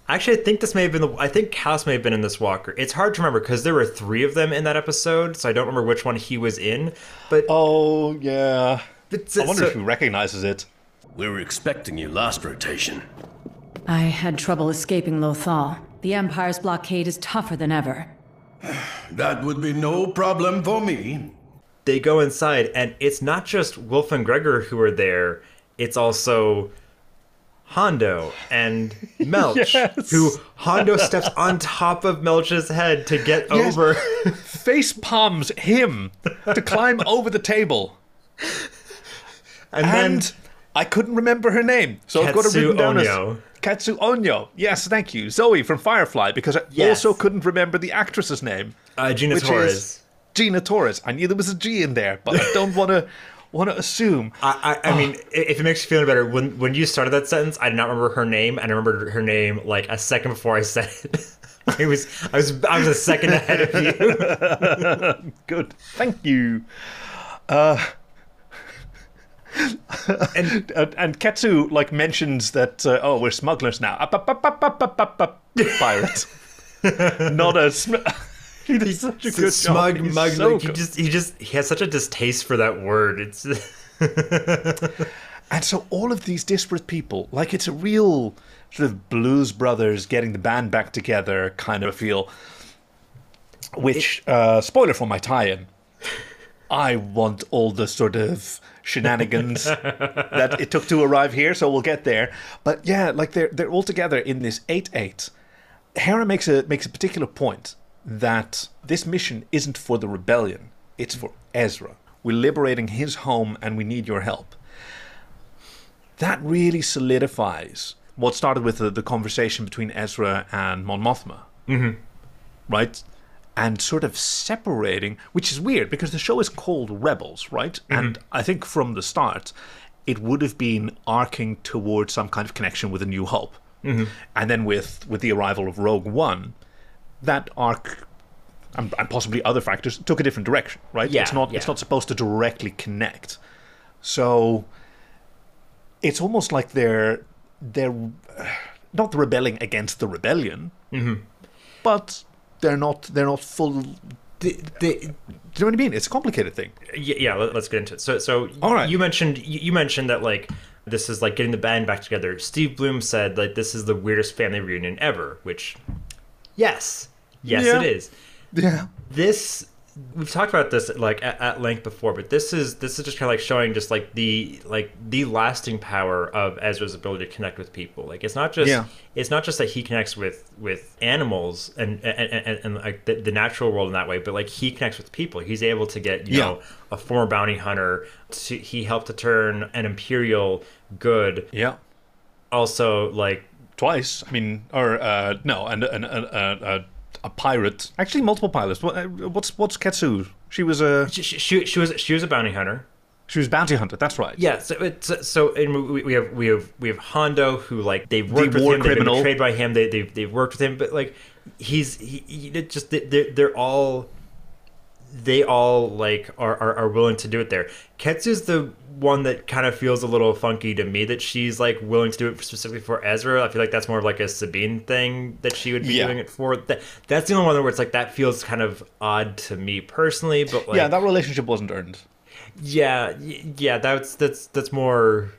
A: Actually, I think this may have been the. I think House may have been in this walker. It's hard to remember because there were three of them in that episode, so I don't remember which one he was in. But,
B: Oh, yeah.
A: but
B: I wonder
A: so-
B: if he recognizes it.
D: We were expecting you last rotation.
E: I had trouble escaping Lothal. The Empire's blockade is tougher than ever. [sighs]
D: That would be no problem for me.
A: they go inside, and it's not just Wolffe and Gregor who are there. It's also Hondo and [laughs] Melch,
B: Yes.
A: who Hondo steps on top of Melch's head to get over. [laughs]
B: Face palms him to climb over the table.
A: And then
B: I couldn't remember her name, so I've got
A: Ketsu
B: written down
A: Onyo.
B: as Ketsu Onyo. Yes, thank you, Zoe from Firefly, because I
A: Yes.
B: also couldn't remember the actress's name,
A: uh, Gina
B: which
A: Torres.
B: is Gina Torres. I knew there was a G in there, but I don't want to want to assume.
A: I, I, I mean, if it makes you feel better, when when you started that sentence, I did not remember her name, and I remembered her name like a second before I said it. I was I was I was a second ahead of you.
B: Good, thank you.
A: And
B: And, and Ketsu like mentions that uh, oh we're smugglers now. Up, up, up, up, up, up, up, up, pirates. Not a. Sm- [laughs] he does such a good
A: smug
B: job. He's
A: mug.
B: so
A: like he just he just he has such a distaste for that word. It's [laughs]
B: And so all of these disparate people, like it's a real sort of Blues Brothers getting the band back together kind of feel. Which, uh, spoiler for my tie-in, I want all the sort of shenanigans [laughs] that it took to arrive here, so we'll get there. But yeah, like they're they're all together in this eight eight. Hera makes a makes a particular point that this mission isn't for the rebellion; it's for Ezra. We're liberating his home, and we need your help that really solidifies what started with the, the conversation between Ezra and Mon Mothma. Mm-hmm. Right? And sort of separating, which is weird because the show is called Rebels, right? And I think from the start, it would have been arcing towards some kind of connection with A New Hope. Mm-hmm. And then with, with the arrival of Rogue One, that arc and, and possibly other factors took a different direction, right?
A: Yeah,
B: it's not it's not supposed to directly connect. So it's almost like they're they're [sighs] not rebelling against the rebellion,
A: Mm-hmm.
B: but they're not they're not full. Do
A: the, the,
B: you know what I mean? It's a complicated thing.
A: yeah, yeah let, us get into it. So, so
B: All right.
A: you mentioned you mentioned that like this is like getting the band back together. Steve Blum said like this is the weirdest family reunion ever, which yes, yes,
B: Yeah.
A: it is.
B: Yeah.
A: This we've talked about this like at, at length before, but this is this is just kind of like showing just like the like the lasting power of Ezra's ability to connect with people. Like it's not just
B: Yeah.
A: it's not just that he connects with with animals and and, and, and like the, the natural world in that way, but like he connects with people. He's able to get you
B: Yeah.
A: know a former bounty hunter. To, he helped to turn an imperial good.
B: Yeah.
A: Also, like
B: Twice. I mean, or uh, no, and and a, a, a, a pirate. Actually, multiple pilots. What, uh, what's what's Ketsu? She was a
A: she, she, she was she was a bounty hunter.
B: she was bounty hunter. That's right.
A: Yeah, so it's so and we, we have we have we have Hondo who like they've worked with
B: war
A: him, they've been betrayed by him, they they've they've worked with him, but like he's he, he just they're they're all they all like are, are are willing to do it there. Ketsu's the one that kind of feels a little funky to me that she's like willing to do it specifically for Ezra. I feel like that's more of like a Sabine thing that she would be
B: Yeah.
A: doing it for. That that's the only one where it's like that feels kind of odd to me personally, but like
B: yeah, that relationship wasn't earned.
A: yeah, yeah, that's that's that's more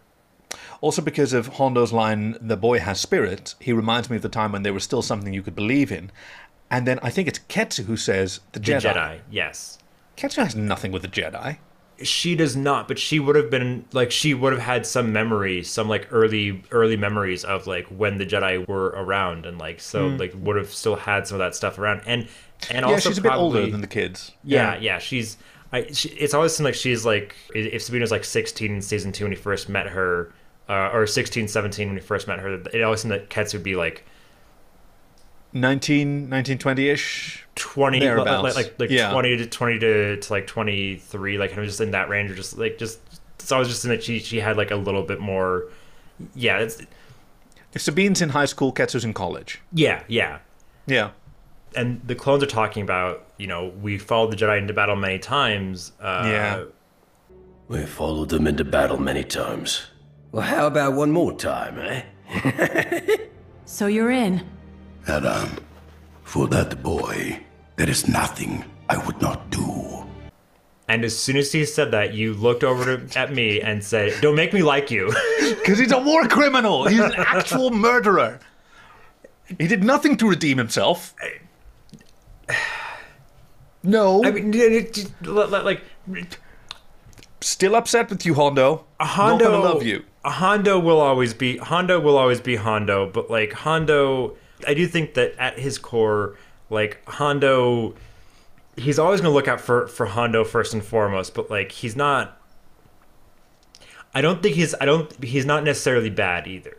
B: Also, because of Hondo's line, "The boy has spirit," he reminds me of the time when there was still something you could believe in, And then I think it's Ketsu who says the
A: The
B: Jedi.
A: Jedi. Yes.
B: Ketsu has nothing with the Jedi.
A: She does not, but she would have been like she would have had some memory, some like early early memories of like when the Jedi were around, and like so like would have still had some of that stuff around, and and
B: yeah,
A: also
B: she's a bit older than the kids.
A: Yeah, yeah, she's. I. She, it's always seemed like she's like if Sabine's like 16 in season two when he first met her, uh, or 16, 17 when he first met her. It always seemed that Ketsu would be like
B: 19, 1920-ish.
A: 20, like
B: Thereabouts.
A: like, like, like
B: Yeah.
A: 20 to 20 to, to like 23, like kind of just in that range, or just like just. so I was just in that she she had like a little bit more. Yeah, it's
B: If Sabine's in high school, Ketsu's in college.
A: yeah, yeah.
B: Yeah.
A: And the clones are talking about, you know, we followed the Jedi into battle many times. Uh,
B: Yeah.
F: We followed them into battle many times. Well, how about one more time, eh? [laughs]
E: So you're in.
D: Adam, um, for that boy, there is nothing I would not do.
A: And as soon as he said that, you looked over to, at me and said, "Don't make me like you." [laughs]
B: Because he's a war criminal. He's an actual murderer. He did nothing to redeem himself. [sighs] No.
A: I mean, it- it- like
B: Still upset with you, Hondo. Not
A: Hondo.
B: gonna love you.
A: Hondo will always be Hondo will always be Hondo, but like Hondo, I do think that at his core, like Hondo, he's always gonna look out for for Hondo first and foremost. But like he's not. I don't think he's. I don't. He's not necessarily bad either.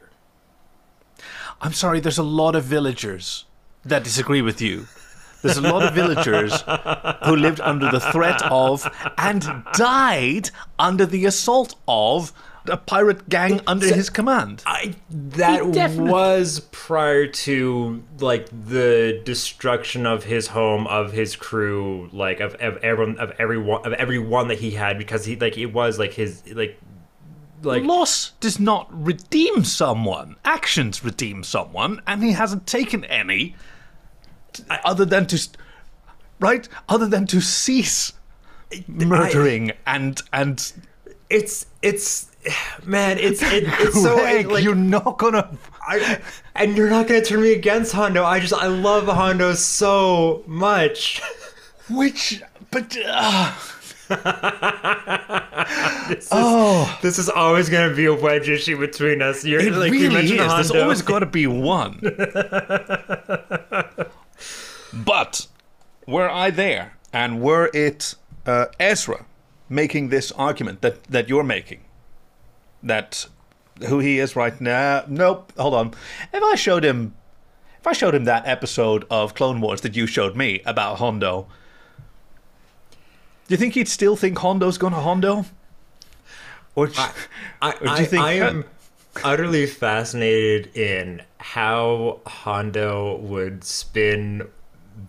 B: I'm sorry, there's a lot of villagers that disagree with you. There's a lot of villagers who lived under the threat of and died under the assault of a pirate gang under his command.
A: I that was prior to like the destruction of his home, of his crew, like of, of everyone, of everyone, of everyone that he had, because he like it was like his like like
B: Loss does not redeem someone. Actions redeem someone, and he hasn't taken any t- other than to, right? Other than to cease murdering and and.
A: it's it's man, [laughs] it's it, it's so
B: Greg,
A: like
B: you're not gonna.
A: I, and you're not gonna turn me against Hondo. I just I love Hondo so much. [laughs]
B: Which, but. Uh, [laughs]
A: This is, this is always gonna be a wedge issue between us. You're
B: Oh. It
A: like you
B: really is.
A: mentioned
B: There's always got to be one. but were I there, and were it uh, Ezra making this argument that that you're making, that who he is right now? Nope. Hold on. If I showed him, if I showed him that episode of Clone Wars that you showed me about Hondo, do you think he'd still think Hondo's gonna Hondo? Or, j-
A: I, [laughs]
B: Or do you
A: I,
B: think-
A: I am utterly fascinated in how Hondo would spin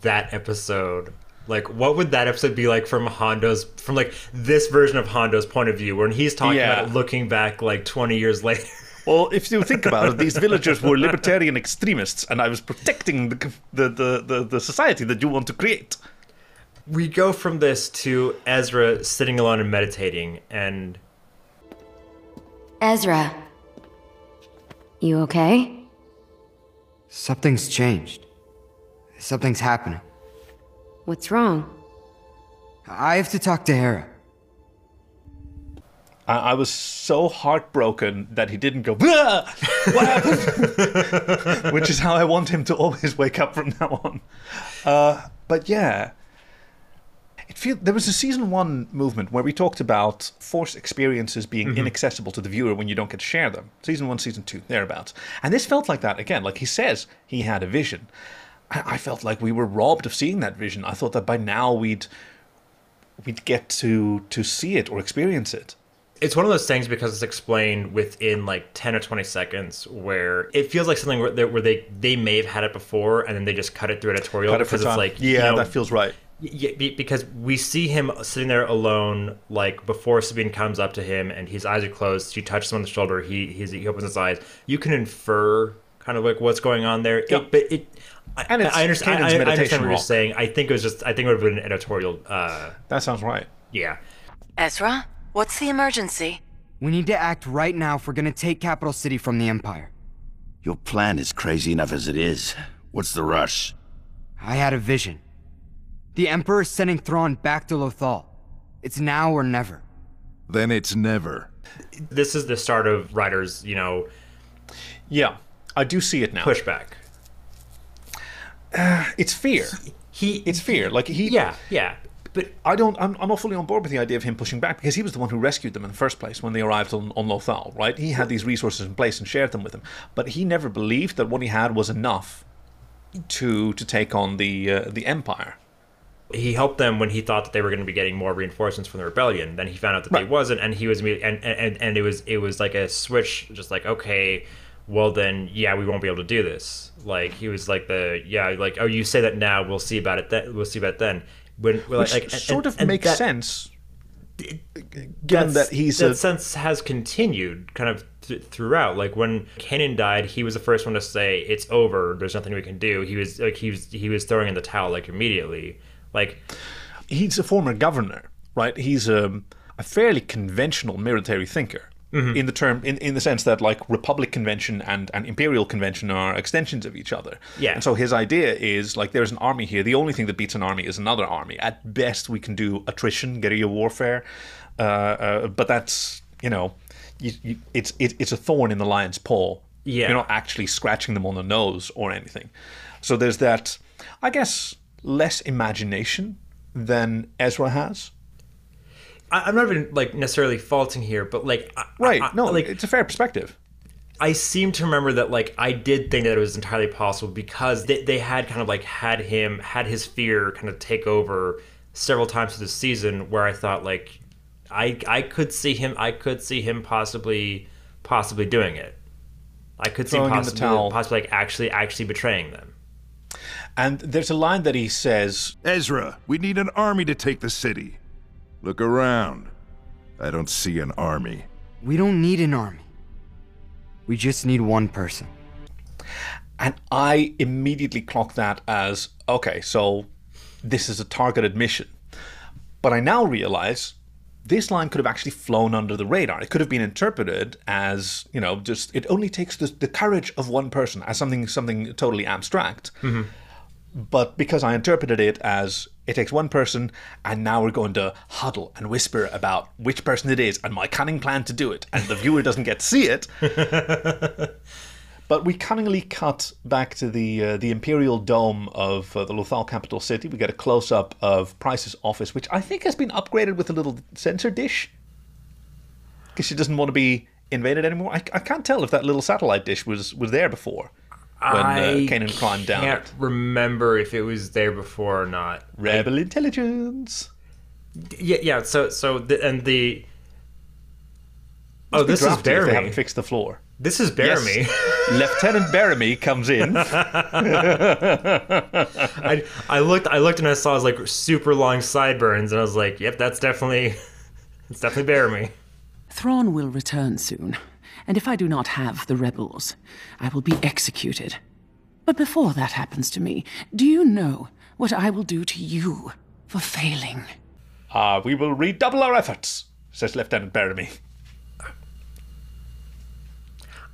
A: that episode. Like, what would that episode be like from Hondo's, from like this version of Hondo's point of view, when he's talking
B: Yeah.
A: about it looking back like 20 years [laughs] later?
B: Well, if you think about it, these villagers were libertarian extremists, and I was protecting the, the, the, the, the society that you want to create.
A: we go from this to Ezra sitting alone and meditating, and
G: Ezra. You okay?
H: Something's changed. Something's happening.
G: What's wrong?
H: I have to talk to Hera.
B: I, I was so heartbroken that he didn't go, "Ah! what happened? [laughs] Which is how I want him to always wake up from now on. Uh, but yeah. It feel, there was a season one movement where we talked about force experiences being inaccessible to the viewer when you don't get to share them. Season one, season two, thereabouts. And this felt like that again. Like he says he had a vision. I, I felt like we were robbed of seeing that vision. I thought that by now we'd we'd get to to see it or experience it.
A: it's one of those things because it's explained within like 10 or 20 seconds where it feels like something where they, where they they may have had it before and then they just cut it through editorial
B: Cut it
A: because it's
B: time.
A: like
B: yeah,
A: you know,
B: that feels right.
A: Yeah, because we see him sitting there alone, like before Sabine comes up to him and his eyes are closed. She touches him on the shoulder. He he's, he opens his eyes. You can infer kind of like what's going on there.
B: Yeah.
A: It, but it,
B: And it's
A: I understand. I, I understand what you're saying. I think it was just. I think it would have been an editorial. Uh,
B: That sounds right.
A: yeah.
I: Ezra, what's the emergency?
H: We need to act right now if we're gonna take Capital City from the Empire.
F: Your plan is crazy enough as it is. What's the rush?
H: I had a vision. The Emperor is sending Thrawn back to Lothal. It's now or never.
J: Then it's never.
A: This is the start of Ryder's, you know,
B: Yeah, I do see it now.
A: pushback.
B: It's fear.
A: He,
B: It's fear. Like he.
A: yeah, yeah. But
B: I don't. I'm, I'm not fully on board with the idea of him pushing back because he was the one who rescued them in the first place when they arrived on, on Lothal, right? He had these resources in place and shared them with them, but he never believed that what he had was enough to to take on the uh, the Empire.
A: he helped them when he thought that they were going to be getting more reinforcements from the rebellion. Then he found out that they wasn't, and he was and, and and it was it was like a switch, just like okay, well then yeah, we won't be able to do this. Like he was like the yeah, like oh you say that now, we'll see about it. Then we'll see about it then. When
B: Which
A: like,
B: sort
A: and-
B: of
A: and
B: makes
A: that-
B: sense, given that he's
A: that
B: a,
A: sense has continued kind of th- throughout. Like when Kanan died, he was the first one to say it's over. There's nothing we can do. He was like he was he was throwing in the towel like immediately. Like
B: he's a former governor, right? He's a, a fairly conventional military thinker in the term, in, in the sense that like Republic Convention and, and Imperial Convention are extensions of each other.
A: Yeah.
B: And so his idea is like there's an army here. The only thing that beats an army is another army. At best, we can do attrition, guerrilla warfare, uh, uh, but that's you know, you, you, it's it, it's a thorn in the lion's paw.
A: Yeah.
B: You're not actually scratching them on the nose or anything. So there's that, I guess, less imagination than Ezra has.
A: I, I'm not even like necessarily faulting here, but like I-
B: Right.
A: I-
B: no,
A: like
B: it's a fair perspective.
A: I seem to remember that like I did think that it was entirely possible because they, they had kind of like had him had his fear kind of take over several times through the season where I thought like I I could see him I could see him possibly possibly doing it. I could see
B: Throwing
A: possibly possibly like actually actually betraying them.
B: And there's a line that he says,
J: Ezra, we need an army to take the city. Look around. I don't see an army.
H: We don't need an army. We just need one person.
B: and I immediately clock that as okay, so this is a targeted mission. But I now realize this line could have actually flown under the radar. It could have been interpreted as, you know, just it only takes the, the courage of one person as something something totally abstract. Mm-hmm. But because I interpreted it as it takes one person, and now we're going to huddle and whisper about which person it is and my cunning plan to do it, and the viewer doesn't get to see it. [laughs] But we cunningly cut back to the uh, the imperial dome of uh, the Lothal capital city. We get a close up of Pryce's office, which I think has been upgraded with a little sensor dish because she doesn't want to be invaded anymore. I, I can't tell if that little satellite dish was was there before when uh,
A: I
B: Kanan climbed down
A: can't
B: it.
A: remember if it was there before or not.
B: Rebel intelligence.
A: Yeah, yeah. So so the, and the oh
B: Must be
A: this is
B: drafty if They haven't fixed the floor.
A: This is Bearmy. [laughs]
B: Lieutenant Bearmy comes in. [laughs]
A: I I looked I looked and I saw his like super long sideburns and I was like, yep, that's definitely [laughs] it's definitely Bearmy.
K: Thrawn will return soon, and if I do not have the rebels, I will be executed. But before that happens to me, do you know what I will do to you for failing?
B: Ah, we will redouble our efforts, says Lieutenant Bearmy.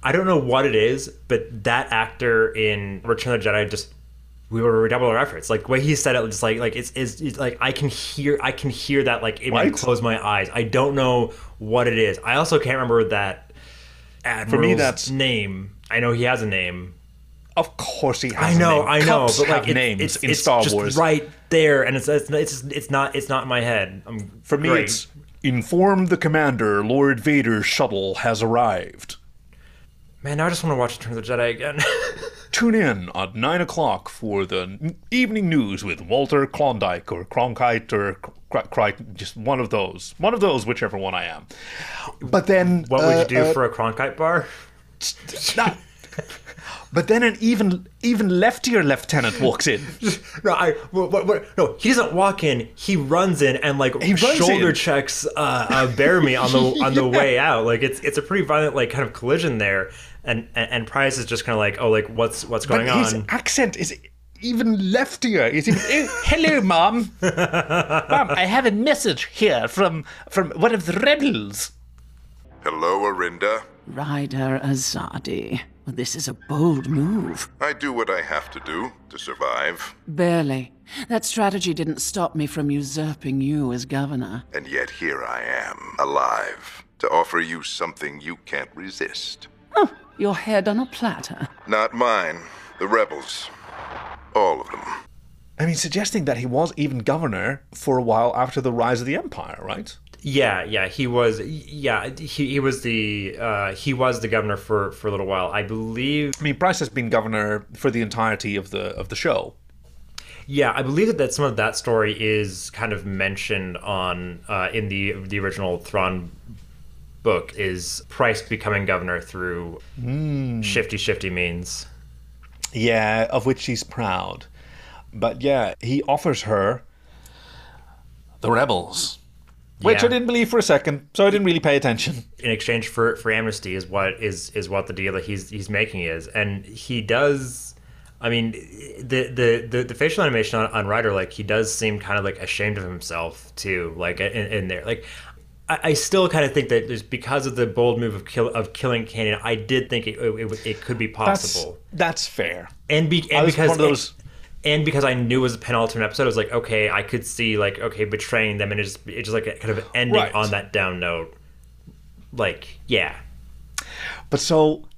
A: I don't know what it is, but that actor in Return of the Jedi just we will redouble our efforts. Like the way he said it, just like like it's, it's, it's like I can hear I can hear that like if I close my eyes. I don't know what it is. I also can't remember that admiral's
B: that's-
A: name. I know he has a name.
B: Of course he has.
A: I
B: a
A: know,
B: name.
A: I know,
B: Cups
A: but like it-
B: names
A: it's,
B: in
A: it's
B: Star
A: just
B: Wars.
A: right there, and it's it's it's, it's not it's not in my head. I'm,
B: For me,
A: great.
B: it's inform the commander Lord Vader's shuttle has arrived.
A: man. Now I just want to watch Return of the Jedi again. [laughs]
B: Tune in at nine o'clock for the evening news with Walter Klondike or Cronkite or Cr- Cr- just one of those, one of those, whichever one I am. But then,
A: what would
B: uh,
A: you do
B: uh,
A: for a Cronkite bar? [laughs]
B: nah. But then an even even leftier lieutenant walks in. [laughs]
A: No, I what, what, what, no. He doesn't walk in. He runs in and like
B: He
A: shoulder
B: in.
A: checks uh, uh, Bearmy on the on the [laughs] way out. Like it's it's a pretty violent like kind of collision there. And and, and Pryce is just kind of like, oh, like what's what's going
B: but his
A: on?
B: accent is even leftier. He's even, "Eh, [laughs] hello, mom. [laughs] mom, I have a message here from from one of the rebels.
C: Hello, Arihnda.
K: Ryder Azadi. This is a bold move.
J: I do what I have to do to survive,
K: Barely. That strategy didn't stop me from usurping you as governor.
J: and yet here I am, alive, to offer you something you can't resist.
K: Oh, your head on a platter.
J: Not mine, the rebels. All of them.
B: I mean, suggesting that he was even governor for a while after the rise of the empire, right?
A: Yeah, yeah, he was. Yeah, he, he was the uh, he was the governor for for a little while. I believe.
B: I mean, Pryce has been governor for the entirety of the of the show.
A: Yeah, I believe that, that some of that story is kind of mentioned on uh, in the the original Thrawn book. Is Pryce becoming governor through
B: Hmm.
A: shifty shifty means?
B: Yeah, of which he's proud. But yeah, he offers her the rebels, which
A: Yeah.
B: I didn't believe for a second, so I didn't really pay attention.
A: in exchange for for amnesty is what is is what the deal that he's he's making is and he does i mean the the the, the facial animation on, on ryder like he does seem kind of like ashamed of himself too like in, in there like I, I still kind of think that there's because of the bold move of kill of killing Kanan. I did think it, it, it could be possible,
B: That's, that's fair.
A: and, be, and because
B: one of those-
A: and because I knew it was a penultimate episode, I was like, okay, I could see like okay betraying them and it just it just like kind of ending
B: Right.
A: on that down note. Like yeah,
B: But so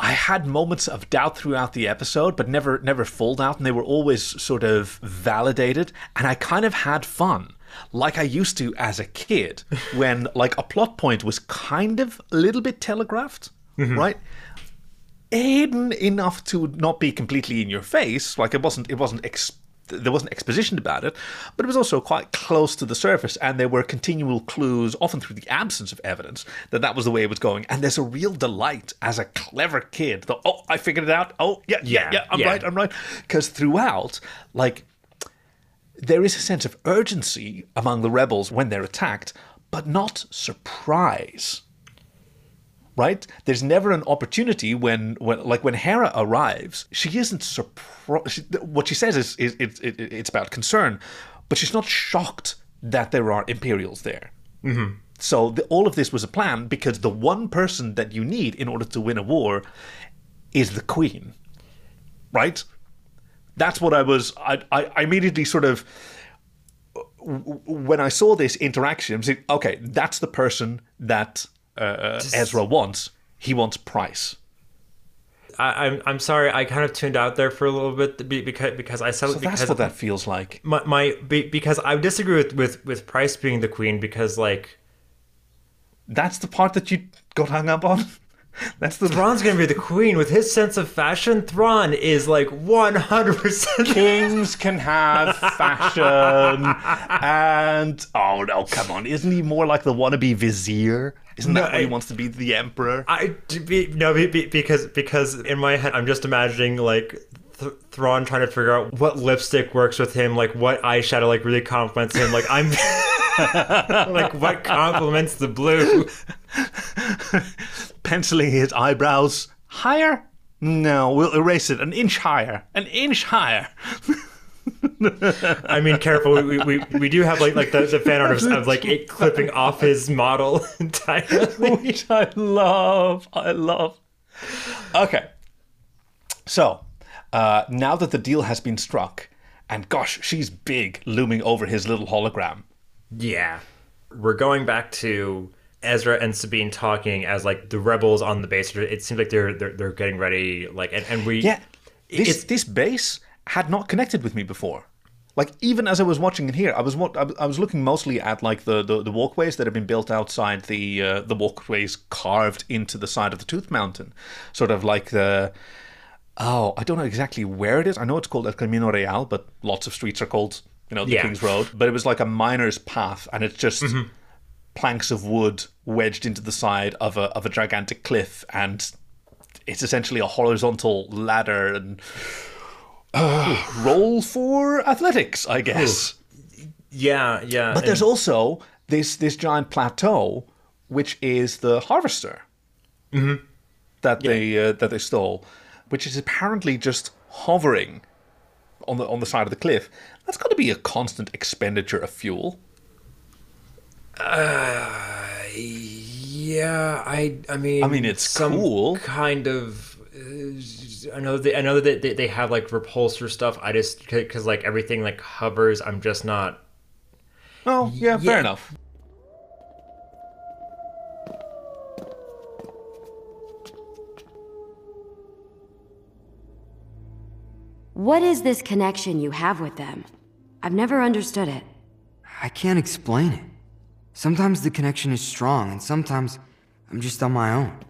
B: I had moments of doubt throughout the episode, but never never full doubt, and they were always sort of validated, and I kind of had fun. Like I used to as a kid, [laughs] when like a plot point was kind of a little bit telegraphed, mm-hmm. right? Hidden enough to not be completely in your face. Like it wasn't it wasn't ex- there wasn't exposition about it, but it was also quite close to the surface, and there were continual clues, often through the absence of evidence, that that was the way it was going. And there's a real delight as a clever kid. That, oh, I figured it out. Oh, yeah, yeah,
A: Yeah,
B: yeah, I'm
A: yeah.
B: right, I'm right. Because throughout, like, there is a sense of urgency among the rebels when they're attacked, but not surprise. Right? There's never an opportunity when, when like when Hera arrives, she isn't surprised. What she says is, is it, it, it's about concern, but she's not shocked that there are Imperials there.
A: mm-hmm.
B: So the, all of this was a plan because the one person that you need in order to win a war is the queen, right? That's what I was. I, I, immediately sort of when I saw this interaction, I was like, okay, that's the person that uh, Ezra wants. He wants Pryce.
A: I, I'm I'm sorry. I kind of tuned out there for a little bit because because I said
B: So
A: because
B: that's what that feels like.
A: my, my because I disagree with, with with Pryce being the queen because like
B: That's the part that you got hung up on. [laughs] [laughs] That's the
A: Thrawn's gonna be the queen with his sense of fashion. Thrawn is like 100 percent [laughs]
B: Kings can have fashion, and oh no, come on! Isn't he more like the wannabe vizier? Isn't
A: No,
B: that what he wants to be, the emperor?
A: I be, no be, be- because because in my head I'm just imagining like Th- Thrawn trying to figure out what lipstick works with him, like what eyeshadow like really compliments him. Like I'm [laughs] like what compliments the blue.
B: Penciling his eyebrows higher? No, we'll erase it an inch higher. An inch higher.
A: I mean, careful. We, we, we do have like like the, the fan art of, of like it clipping off his model [laughs] entirely.
B: Which I love. I love. Okay. So, uh, now that the deal has been struck, and gosh, she's big looming over his little hologram.
A: Yeah, we're going back to Ezra and Sabine talking as like the rebels on the base. It seems like they're they're, they're getting ready. Like and, and we
B: Yeah. This
A: It's-
B: this base had not connected with me before. Like even as I was watching it here, I was wa- I was- looking mostly at like the, the, the walkways that have been built outside the uh, the walkways carved into the side of the Tooth Mountain, sort of like the oh I don't know exactly where it is. I know it's called El Camino Real, but lots of streets are called you know the
A: Yeah.
B: King's Road. But it was like a miner's path, and it's just planks of wood wedged into the side of a of a gigantic cliff, and it's essentially a horizontal ladder and uh, [sighs] roll for athletics, I guess.
A: yeah yeah.
B: But
A: and-
B: there's also this this giant plateau, which is the harvester that they uh, that they stole, which is apparently just hovering on the on the side of the cliff. That's got to be a constant expenditure of fuel.
A: Uh, Yeah, I I mean
B: I mean, it's
A: some
B: cool.
A: kind of uh, I know they, I know that they, they have like repulsor stuff. I just cuz like everything like hovers, I'm just not
B: Oh, yeah, fair enough.
G: What is this connection you have with them? I've never understood it.
H: I can't explain it. Sometimes the connection is strong, and sometimes I'm just on my own.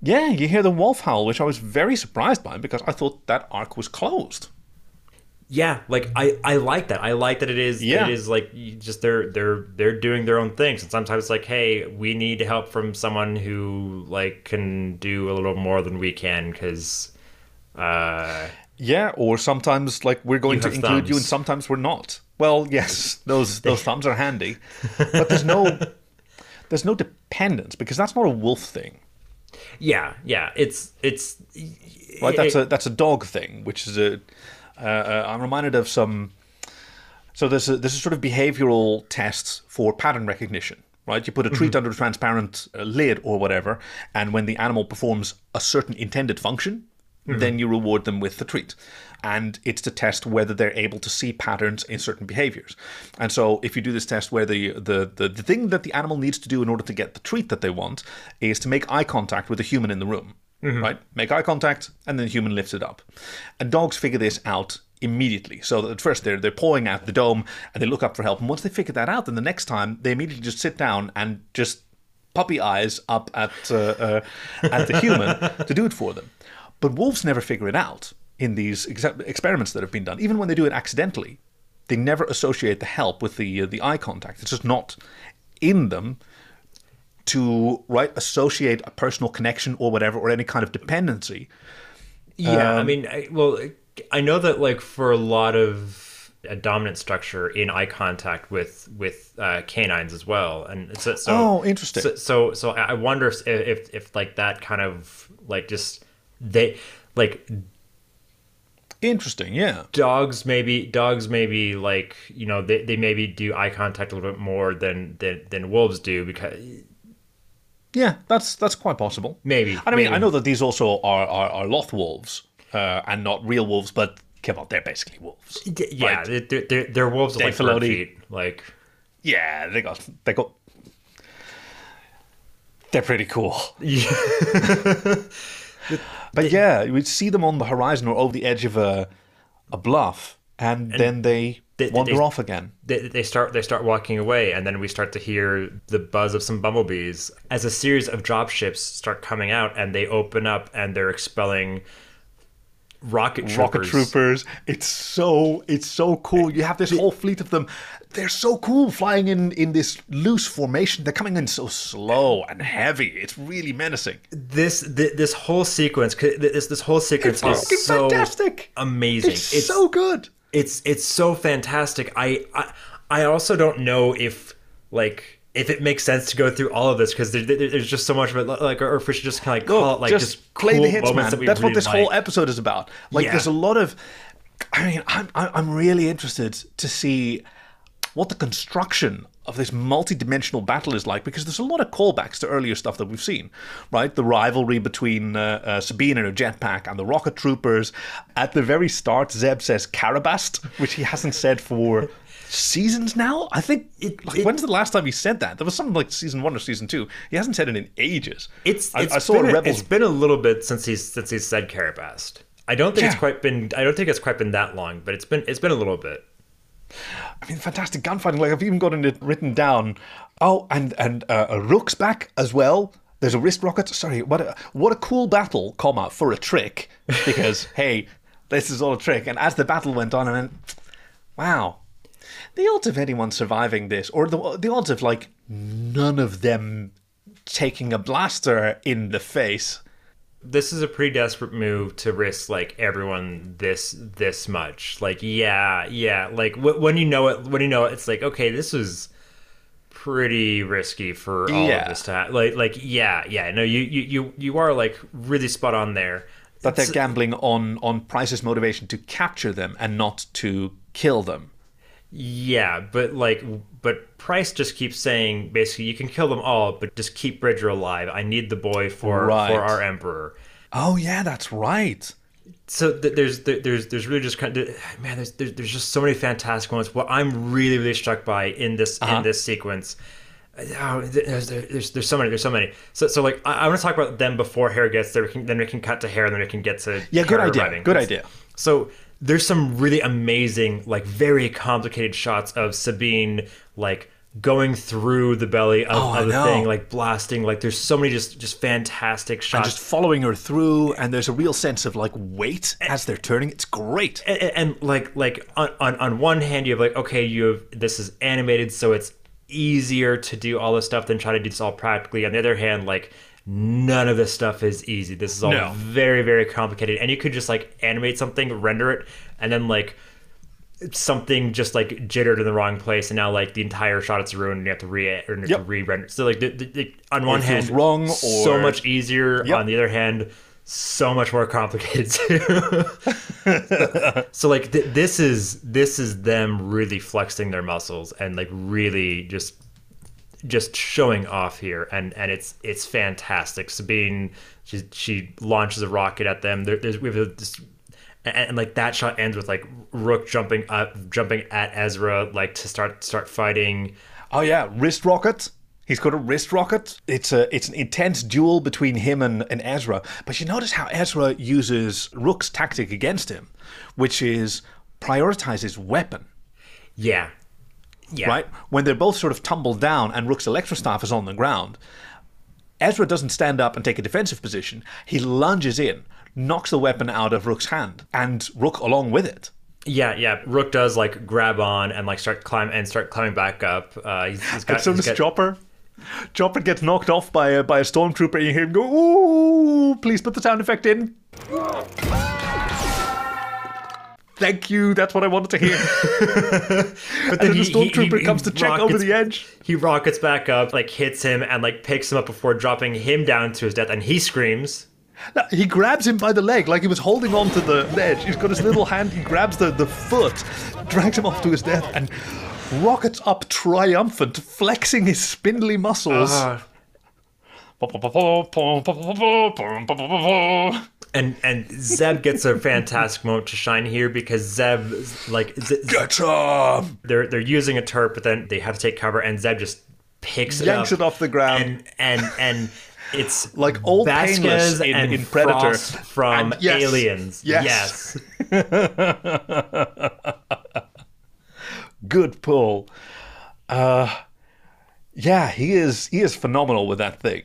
B: Yeah, you hear the wolf howl, which I was very surprised by because I thought that arc was closed.
A: Yeah, like I, I like that. I like that it is
B: Yeah.
A: it is like you just they're they're they're doing their own things. And sometimes it's like, hey, we need help from someone who like can do a little more than we can because uh
B: Yeah, or sometimes like we're going to
A: have
B: include you, and sometimes we're not. Well, yes, those [laughs] those thumbs are handy, [laughs] but there's no there's no dependence because that's not a wolf thing,
A: yeah, yeah, it's it's
B: right? That's
A: it-
B: a that's a dog thing, which is a. Uh, I'm reminded of some. So there's a, this is sort of behavioral tests for pattern recognition, right? You put a treat under a transparent uh, lid or whatever, and when the animal performs a certain intended function, then you reward them with the treat. And it's to test whether they're able to see patterns in certain behaviors. And so if you do this test where the, the, the, the thing that the animal needs to do in order to get the treat that they want is to make eye contact with a human in the room, right? Make eye contact, and then the human lifts it up. And dogs figure this out immediately. So at first they're they're pawing at the dome and they look up for help. And once they figure that out, then the next time they immediately just sit down and just puppy eyes up at uh, uh, at the human [laughs] to do it for them. But wolves never figure it out in these ex- experiments that have been done. Even when they do it accidentally, they never associate the help with the uh, the eye contact. It's just not in them to right associate a personal connection or whatever or any kind of dependency.
A: Yeah, I
B: Um,
A: mean, I, well, I know that like for a lot of a dominant structure in eye contact with with uh, canines as well, and so, so
B: Oh, interesting.
A: So so, so I I wonder if, if if like that kind of like just they like
B: Interesting, yeah.
A: dogs maybe dogs maybe like you know they, they maybe do eye contact a little bit more than than, than wolves do because
B: Yeah, that's that's quite possible.
A: Maybe,
B: And I mean,
A: maybe.
B: I know that these also are are, are loth wolves uh, and not real wolves, but come on, they're basically wolves.
A: yeah
B: right?
A: they're, they're, they're wolves like bird feet like
B: Yeah, they got they got. They're pretty cool. [laughs] [laughs] but yeah, you would see them on the horizon or over the edge of a a bluff, and, then they,
A: they-
B: wander
A: they-
B: off again.
A: they, they start they start walking away and then we start to hear the buzz of some bumblebees as a series of dropships start coming out and they open up and they're expelling rocket troopers.
B: Rocket troopers. It's so it's so cool. You have this whole fleet of them. They're so cool flying in in this loose formation. They're coming in so slow and heavy. It's really menacing.
A: this this, this whole sequence 'cause this this whole sequence
B: It's
A: is so
B: fantastic.
A: amazing
B: It's, so good.
A: it's it's so fantastic I, I i also don't know if like if it makes sense to go through all of this because there, there- there's just so much of it like or if we should just kind of like call it like just,
B: just play
A: cool
B: the hits, man.
A: that
B: That's what
A: really
B: this whole episode is about. Like,
A: Yeah.
B: there's a lot of. I mean, I'm I'm really interested to see what the construction of this multi-dimensional battle is like because there's a lot of callbacks to earlier stuff that we've seen, right? The rivalry between uh, uh, Sabine and her jetpack and the rocket troopers. At the very start, Zeb says Karabast, which he hasn't said for seasons now. I think. It, like, when's the last time he said that? There was something like season one or season two. He hasn't said it in ages.
A: It's
B: I,
A: it's
B: I saw
A: been
B: Rebels
A: it's been a little bit since he's since he's said Karabast. I don't think it's quite been I don't think it's quite been that long, but it's been it's been a little bit.
B: I mean, fantastic gunfighting. Like I've even gotten it written down. Oh, and and uh, a Rukh's back as well. There's a wrist rocket. Sorry, what a what a cool battle, comma for a trick. Because [laughs] hey, this is all a trick. And as the battle went on, I went, wow, the odds of anyone surviving this, or the the odds of like none of them taking a blaster in the face.
A: This is a pretty desperate move to risk like everyone this this much. Like yeah, yeah, like wh- when you know it when you know it, it's like okay, this is pretty risky for all
B: Yeah.
A: of this to happen. Like like yeah, yeah. No, you you you you are like really spot on there.
B: That they're
A: It's-
B: gambling on on Pryce's motivation to capture them and not to kill them.
A: Yeah, but like, but Pryce just keeps saying basically you can kill them all, but just keep Bridger alive. I need the boy for
B: Right.
A: for our emperor.
B: Oh yeah, that's right.
A: So th- there's th- there's there's really just kind of man there's, there's there's just so many fantastic moments. What I'm really really struck by in this
B: Uh-huh.
A: in this sequence. Oh, there's, there's, there's so many there's so many so so like I, I want to talk about them before hair gets there we can, then we can cut to hair and then we can get to
B: Yeah, good idea, good idea.
A: So there's some really amazing, like very complicated shots of Sabine like going through the belly of,
B: Oh,
A: of the thing, like blasting. Like there's so many just just fantastic shots, And
B: just following her through, and there's a real sense of like weight as they're turning. It's great.
A: and, and, and, like like on, on on one hand you have like okay you have this is animated so it's easier to do all this stuff than try to do this all practically on the other hand like none of this stuff is easy this is all
B: No.
A: very very complicated and you could just like animate something render it and then like something just like jittered in the wrong place and now like the entire shot is ruined and you have to re or you have to
B: Yep.
A: re-render so like the, the, the- on one hand
B: wrong, or...
A: so much easier
B: Yep.
A: on the other hand so much more complicated [laughs] so like th- this is this is them really flexing their muscles and like really just just showing off here and and it's it's fantastic sabine she she launches a rocket at them there, there's we have this and, and like that shot ends with like Rukh jumping up jumping at ezra like to start start fighting
B: Oh yeah, wrist rocket. He's got a wrist rocket. It's a it's an intense duel between him and, and Ezra. But you notice how Ezra uses Rukh's tactic against him, which is prioritize his weapon.
A: yeah yeah
B: Right? When they're both sort of tumbled down and Rukh's electrostaff is on the ground, Ezra doesn't stand up and take a defensive position. He lunges in, knocks the weapon out of Rukh's hand, and Rukh along with it.
A: Yeah, yeah. Rukh does like grab on and like start climb and start climbing back up. Uh, he's, he's got.
B: As soon
A: he's got-
B: Chopper, Chopper gets knocked off by a, by a stormtrooper, and you hear him go, "Ooh, please put the sound effect in." Thank you. That's what I wanted to hear. [laughs]
A: but
B: and then the stormtrooper comes to check over the edge.
A: He rockets back up, like hits him, and like picks him up before dropping him down to his death, and he screams.
B: No, He grabs him by the leg like he was holding on to the ledge. He's got his little hand. He grabs the, the foot, drags him off to his death, and rockets up triumphant, flexing his spindly muscles.
A: Ah. And and Zeb gets a fantastic moment to shine here because Zeb like Z-
B: Get some!
A: they're they're using a turret, but then they have to take cover, and Zeb just picks it
B: Yanks
A: up
B: it off the ground.
A: and and and it's
B: Like old
A: Vasquez
B: in-
A: and
B: in Predator.
A: Frost from
B: And yes,
A: Aliens.
B: yes.
A: yes. [laughs]
B: Good pull. Uh, yeah, he is. He is phenomenal with that thing.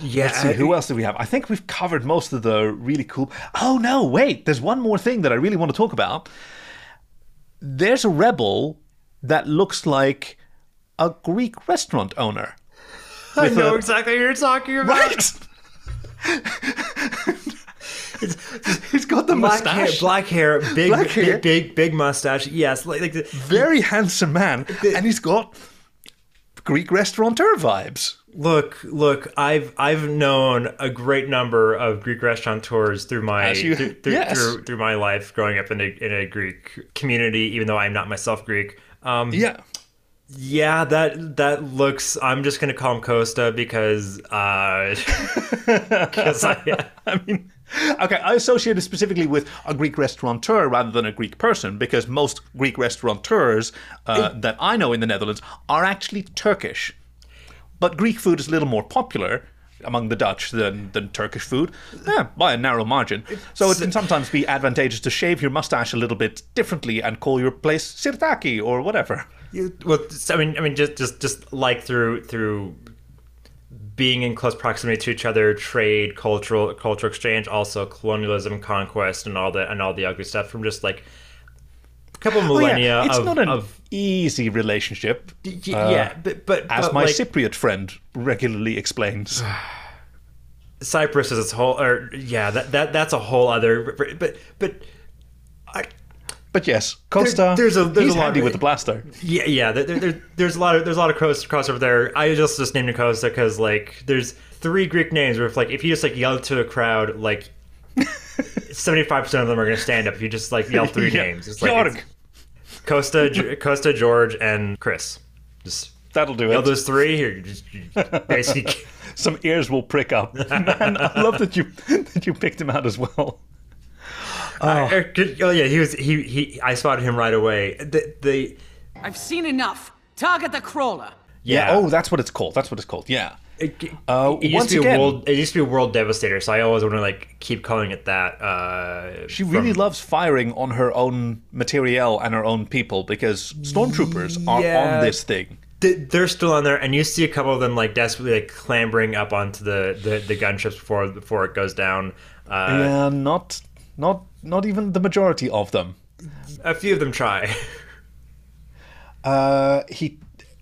A: Yeah.
B: Let's see, who else do we have? I think we've covered most of the really cool. Oh no, wait! There's one more thing that I really want to talk about. There's a rebel that looks like a Greek restaurant owner.
A: I know
B: a-
A: exactly what you're talking about.
B: Right? [laughs] He's got the
A: Black hair,
B: mustache.
A: black hair, big,
B: Black hair.
A: big, big, big mustache. Yes, like, like the,
B: Very handsome man, and he's got Greek restaurateur vibes.
A: Look, look, I've I've known a great number of Greek restaurateurs through my
B: you-
A: through, through,
B: yes.
A: through, through my life growing up in a in a Greek community, even though I'm not myself Greek. Um,
B: Yeah.
A: yeah, that that looks. I'm just gonna call him Costa because uh, [laughs] 'cause I, [laughs]
B: I mean, okay, I associate it specifically with a Greek restaurateur rather than a Greek person because most Greek restaurateurs uh, that I know in the Netherlands are actually Turkish. But Greek food is a little more popular among the Dutch than, than Turkish food, yeah, by a narrow margin. So it can sometimes be advantageous to shave your mustache a little bit differently and call your place Sirtaki or whatever.
A: You, well, I mean, I mean, just just just like through through being in close proximity to each other, trade, cultural cultural exchange, also colonialism, conquest, and all the and all the ugly stuff from just like couple
B: Oh, yeah,
A: millennia
B: It's
A: of,
B: not an
A: of
B: easy relationship.
A: y-
B: uh,
A: yeah, but but
B: as
A: but,
B: my
A: like,
B: Cypriot friend regularly explains. [sighs]
A: Cyprus is its whole, or yeah, that that that's a whole other. But but I,
B: But yes, Costa.
A: there's a- there's
B: he's
A: a lot
B: handy
A: of-
B: with the blaster.
A: Yeah, yeah. There, there, there's a lot of there's a lot of cross crossover there. I just just named it Costa because like there's three Greek names where if like if you just like yell to a crowd like seventy five percent of them are gonna stand up if you just like yell [laughs] three
B: Yeah.
A: names. It's like it's- Costa, [laughs] Costa, George, and Chris. Just
B: That'll do
A: All
B: it.
A: those three, you're just [laughs] basically.
B: Some ears will prick up. Man, I love that you that you picked him out as well.
A: Er, oh. oh yeah, he was he he. I spotted him right away. The, the
K: I've seen enough. Target the crawler.
A: yeah.
B: Oh, that's what it's called. That's what it's called. Yeah.
A: It,
B: Uh,
A: it used
B: once
A: to be
B: again-
A: a world. It used to be world devastator. So I always want to like keep calling it that. Uh,
B: She really loves firing on her own materiel and her own people because stormtroopers are on this thing.
A: they're still on there, and you see a couple of them like desperately like clambering up onto the the, the gunships before before it goes down. Uh,
B: yeah, not not not even the majority of them.
A: A few of them try.
B: Uh, he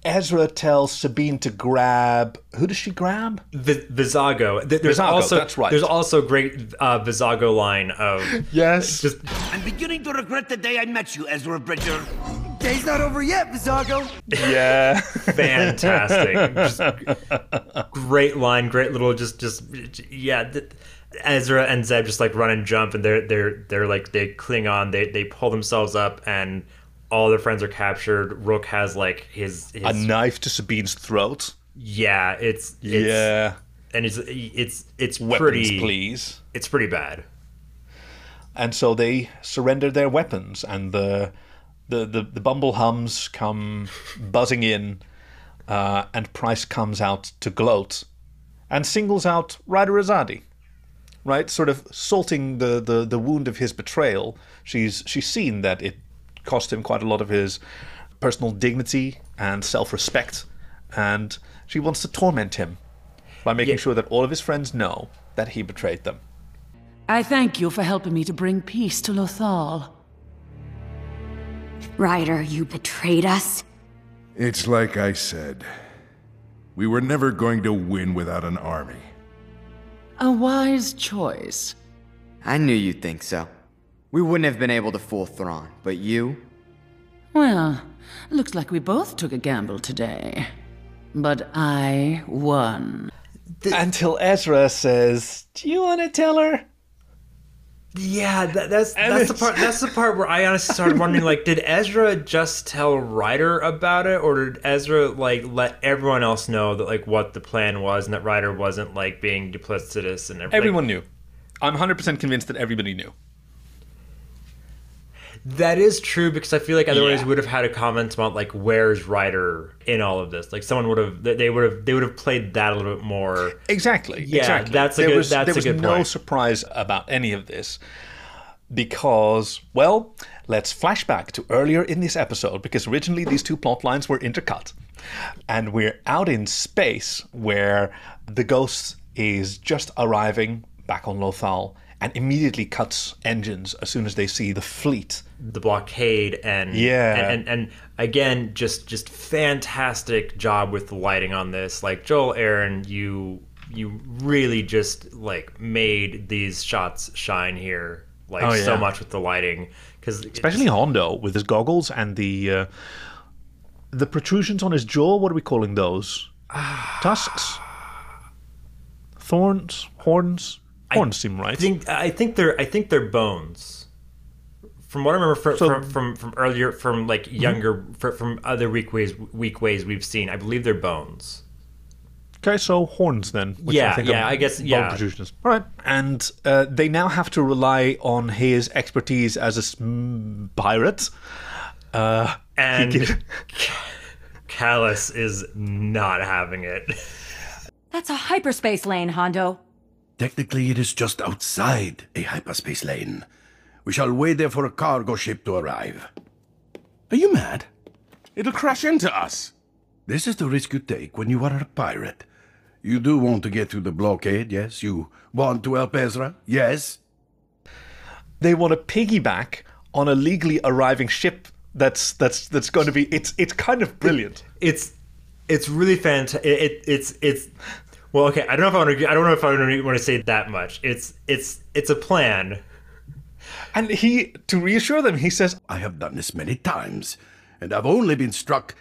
B: Ezra tells Sabine to grab. Who does she grab?
A: V- Vizago. There's
B: Vizago,
A: also
B: that's right.
A: There's also great uh, Vizago line of [laughs]
B: Yes.
A: just
L: I'm beginning to regret the day I met you, Ezra Bridger.
H: Day's not over yet, Vizago. [laughs]
B: Yeah.
A: fantastic. just [laughs] great line, great little just just yeah. Th- Ezra and Zeb just like run and jump, and they're they're they're like they cling on. They they pull themselves up, and all their friends are captured. Rukh has like his, his
B: A knife to Sabine's throat.
A: yeah. It's, it's
B: Yeah.
A: and it's it's it's
B: Weapons,
A: pretty
B: please.
A: It's pretty bad.
B: And so they surrender their weapons, and the the the, the bumble hums come buzzing in, uh, and Pryce comes out to gloat, and singles out Ryder Azadi. Right, sort of salting the, the, the wound of his betrayal. She's she's seen that it cost him quite a lot of his personal dignity and self respect, and she wants to torment him by making sure that all of his friends know that he betrayed them.
K: I thank you for helping me to bring peace to Lothal.
G: Ryder, you betrayed us?
J: It's like I said. We were never going to win without an army.
K: A wise choice.
H: I knew you'd think so. We wouldn't have been able to fool Thrawn, but you?
K: Well, looks like we both took a gamble today. But I won.
B: Until Ezra says, "Do you want to tell her?"
A: Yeah, that, that's
B: And
A: that's the part. That's the part where I honestly started wondering, like, did Ezra just tell Ryder about it, or did Ezra like let everyone else know that like what the plan was, and that Ryder wasn't like being duplicitous and everything?
B: Everyone knew. I'm 100% convinced that everybody knew.
A: That is true because I feel like otherwise
B: Yeah.
A: we would have had a comment about like where's Ryder in all of this. Like someone would have they would have they would have played that a little bit more.
B: Exactly.
A: Yeah,
B: exactly.
A: that's a
B: there
A: good-
B: was,
A: that's
B: there
A: a
B: was
A: good
B: no
A: point.
B: surprise about any of this because, well, let's flash back to earlier in this episode because originally these two plot lines were intercut. And we're out in space where the ghost is just arriving back on Lothal and immediately cuts engines as soon as they see the fleet.
A: the blockade and
B: Yeah.
A: and, and, and again just just fantastic job with the lighting on this like Joel Aron you you really just like made these shots shine here like
B: Oh,
A: so much with the lighting because
B: Especially Hondo with his goggles and the uh, the protrusions on his jaw. What are we calling those? [sighs] Tusks, thorns, horns. Horns seem right.
A: I think I think they're I think they're bones. From what I remember from
B: So-
A: from, from, from earlier from like younger fr from other weak ways weak ways we've seen, I believe they're bones.
B: Okay, so horns then. Which
A: Yeah,
B: I think
A: yeah, I guess-
B: bone
A: yeah.
B: protrusions. All right, and uh, they now have to rely on his expertise as a mm, pirate. Uh,
A: And
B: gives- [laughs]
A: Kallus is not having it.
E: That's a hyperspace lane, Hondo.
D: Technically, it is just outside a hyperspace lane. We shall wait there for a cargo ship to arrive.
L: Are you mad? It'll crash into us.
D: This is the risk you take when you are a pirate. You do want to get through the blockade, yes? You want to help Ezra, yes?
B: they want to piggyback on a legally arriving ship. That's that's that's going to be. It's it's kind of brilliant.
A: It's it's really fantastic. It, it, it's it's well, okay. I don't know if I want to. I don't know if I want to say that much. It's it's it's a plan.
B: And he, to reassure them, he says,
D: I have done this many times, and I've only been struck.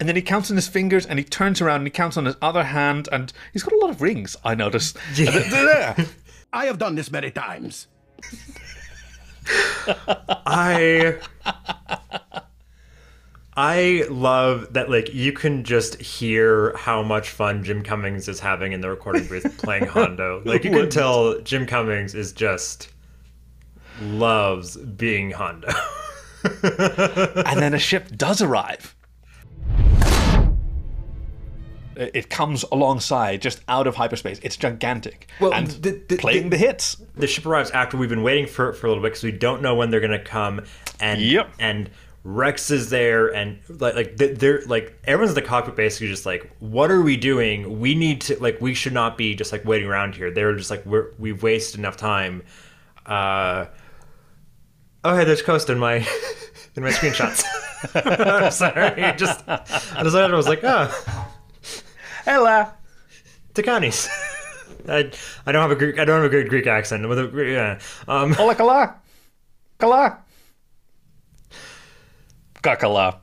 B: and then he counts on his fingers and he turns around and he counts on his other hand and he's got a lot of rings. I noticed. [laughs]
D: I have done this many times. [laughs]
A: I I love that like you can just hear how much fun Jim Cummings is having in the recording booth [laughs] playing Hondo. Like you can tell Jim Cummings is just loves being Hondo. [laughs]
B: and then a ship does arrive. It it comes alongside, just out of hyperspace. It's gigantic. and playing the, hits.
A: The ship arrives after we've been waiting for it for a little bit because we don't know when they're gonna come. And
B: Yep.
A: and Rex is there, and like like they- they're like everyone's in the cockpit basically just like, what are we doing? We need to like we should not be just like waiting around here. They're just like we're we've wasted enough time. Uh, oh hey, there's Coast in my [laughs] in my screenshots. [laughs] I'm sorry, just I just at I was like, oh.
B: Ella.
A: Takanis. [laughs] I, I don't have a Greek I don't have a good Greek accent. With a, yeah. Um,
B: Ola kala. Kala. Kakala.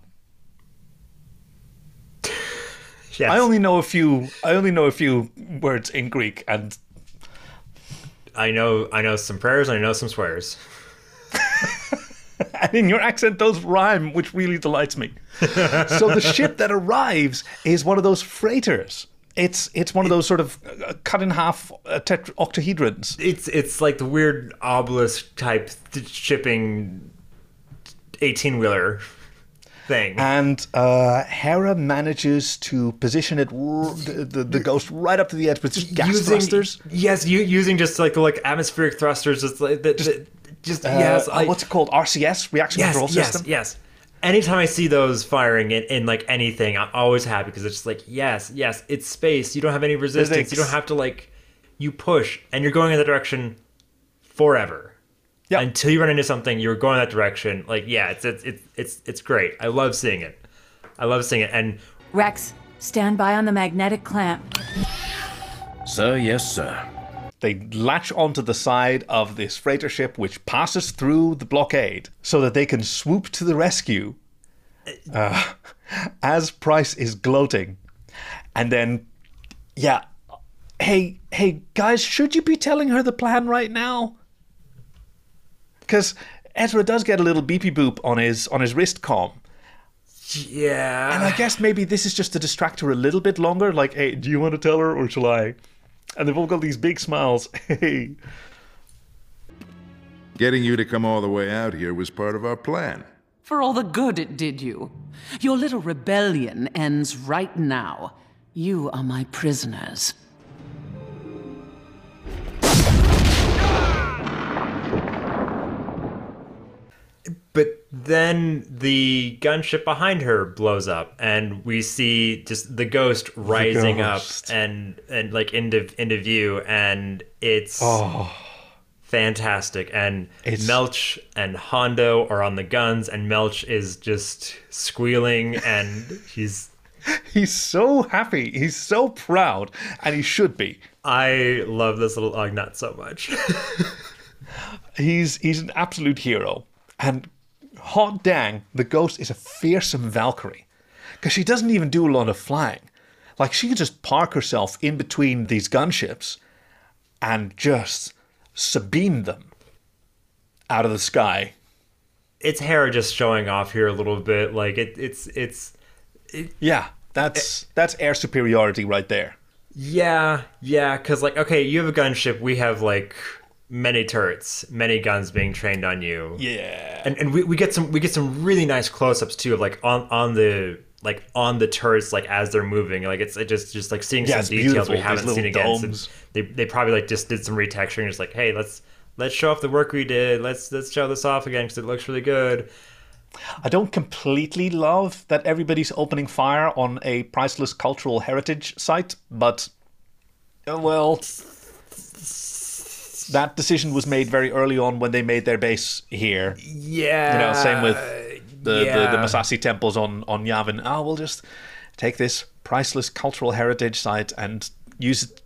A: Yes.
B: I only know a few. I only know a few words in Greek, and
A: I know I know some prayers and I know some swears. [laughs]
B: and in your accent, those rhyme, which really delights me. [laughs] so the ship that arrives is one of those freighters. It's it's one of those sort of uh, cut in half uh, tetra- octahedrons.
A: It's it's like the weird obelisk type shipping eighteen wheeler thing.
B: And uh, Hera manages to position it, r- the, the, the ghost, right up to the edge, but just gas
A: using,
B: thrusters.
A: Yes, you, using just like like atmospheric thrusters. Just like that. Just, just
B: Uh,
A: yes. I-
B: what's it called? RCS, reaction
A: yes,
B: control
A: yes,
B: system.
A: yes. Anytime I see those firing in, in like anything, I'm always happy because it's just like yes, yes, it's space. You don't have any resistance.
B: Physics.
A: You don't have to like you push, and you're going in the direction forever.
B: Yeah.
A: Until you run into something, you're going that direction. Like yeah, it's it's it's it's it's great. I love seeing it. I love seeing it, and
E: Rex, stand by on the magnetic clamp.
F: Sir, yes, sir.
B: They latch onto the side of this freighter ship, which passes through the blockade, so that they can swoop to the rescue. Uh, as Pryce is gloating, and then, yeah, hey, hey, guys, should you be telling her the plan right now? Because Ezra does get a little beepy boop on his on his wrist comm.
A: yeah.
B: And I guess maybe this is just to distract her a little bit longer. Like, hey, do you want to tell her or shall I? And they've all got these big smiles. [laughs] Hey.
J: Getting you to come all the way out here was part of our plan.
K: For all the good it did you. Your little rebellion ends right now. You are my prisoners.
A: But then the gunship behind her blows up, and we see just the ghost rising
B: ghost.
A: up and and like into into view, and it's
B: Oh.
A: fantastic. And
B: It's-
A: Melch and Hondo are on the guns, and Melch is just squealing, and [laughs] he's
B: He's so happy. He's so proud. And he should be.
A: I love this little Ugnaught so much. [laughs]
B: He's he's an absolute hero. And hot dang, the ghost is a fearsome Valkyrie. Because she doesn't even do a lot of flying. Like she can just park herself in between these gunships and just sabine them out of the sky.
A: it's Hera just showing off here a little bit. Like it, it's it's
B: Yeah, that's eh. that's air superiority right there.
A: Yeah, yeah, because like, okay, you have a gunship. We have like many turrets, many guns being trained on you.
B: Yeah,
A: and and we, we get some we get some really nice close-ups too of like on on the like on the turrets like as they're moving. Like it's it just just like seeing
B: Yeah,
A: some details
B: beautiful.
A: we haven't seen again. since they they probably like just did some retexturing. Just like, hey, let's let's show off the work we did. Let's let's show this off again because it looks really good.
B: I don't completely love that everybody's opening fire on a priceless cultural heritage site, but uh, well, that decision was made very early on when they made their base here.
A: Yeah,
B: you know, same with the the, the. Massassi temples on on Yavin. Oh, we'll just take this priceless cultural heritage site and use it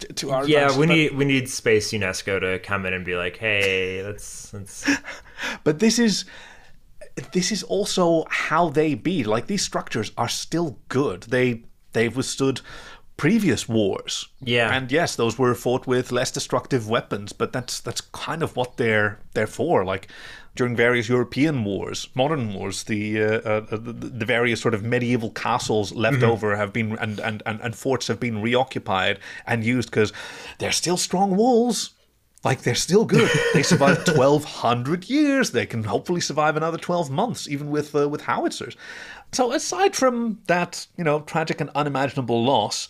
B: to- to our
A: yeah,
B: advantage.
A: we
B: But-
A: need we need Space UNESCO to come in and be like, hey, let's let's. [laughs]
B: But this is this is also how they be. Like these structures are still good. They they've withstood previous wars.
A: Yeah.
B: And yes, those were fought with less destructive weapons, but that's that's kind of what they're they're for. Like during various European wars, modern wars, the uh, uh, the, the various sort of medieval castles left
A: Mhm.
B: over have been and, and, and, and forts have been reoccupied and used because they're still strong walls. Like they're still good. [laughs] They survived twelve hundred years. They can hopefully survive another twelve months, even with uh, with howitzers. So aside from that, you know, tragic and unimaginable loss,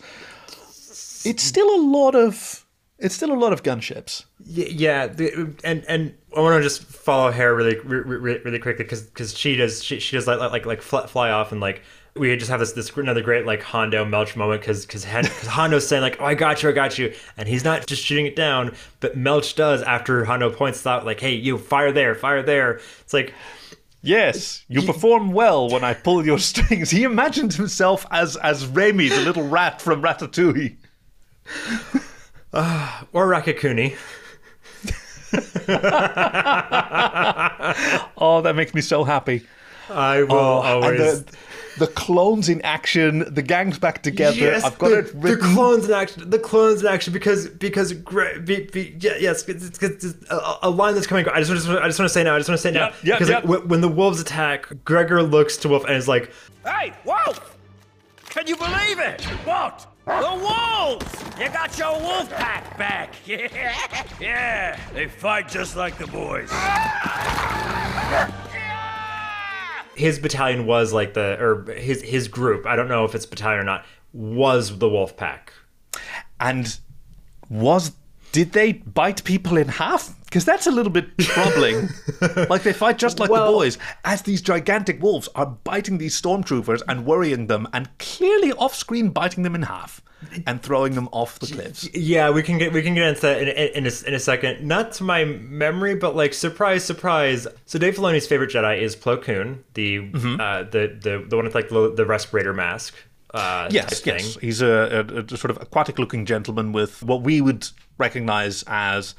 B: it's still a lot of it's still a lot of gunships.
A: Yeah, the, and and I want to just follow Hera really really, really quickly because because she does she, she does like like like fly off and like we just have this this another great like Hondo Melch moment because because Hondo's saying like oh I got you I got you and he's not just shooting it down but Melch does after Hondo points out like hey you fire there fire there it's like
B: Yes, you perform well when I pull your [laughs] strings. He imagined himself as as Remy, the little rat from Ratatouille.
A: uh, or Rakakuni. [laughs]
B: oh, that makes me so happy.
A: I will
B: Oh,
A: always.
B: the, the clones in action, the gang's back together.
A: Yes,
B: I've got
A: the,
B: it
A: the clones in action. The clones in action because because Gre- be, be, yeah, yes, it's, it's, it's a, a line that's coming. I just, want to I just want to say now. I just want to say now
B: Yep, yep,
A: because
B: yep.
A: like, when, when the wolves attack, Gregor looks to Wolffe and is like,
M: Hey, Wolffe! Can you believe it? What? The wolves! You got your wolf pack back! Yeah, [laughs] yeah, they fight just like the boys.
A: His battalion was like the or his his group. I don't know if it's battalion or not. Was the wolf pack?
B: And was did they bite people in half? Because that's a little bit troubling. [laughs] like they fight just like the boys, as these gigantic wolves are biting these stormtroopers and worrying them, and clearly off-screen biting them in half and throwing them off the cliffs.
A: Yeah, we can get we can get into that in, in, in, a, in a second. Not to my memory, but like surprise, surprise. So Dave Filoni's favorite Jedi is Plo Koon, the
B: Mm-hmm.
A: uh, the the the one with like the, the respirator mask. Uh,
B: Yes, yes.
A: thing.
B: He's a, a, a sort of aquatic-looking gentleman with what we would recognize as,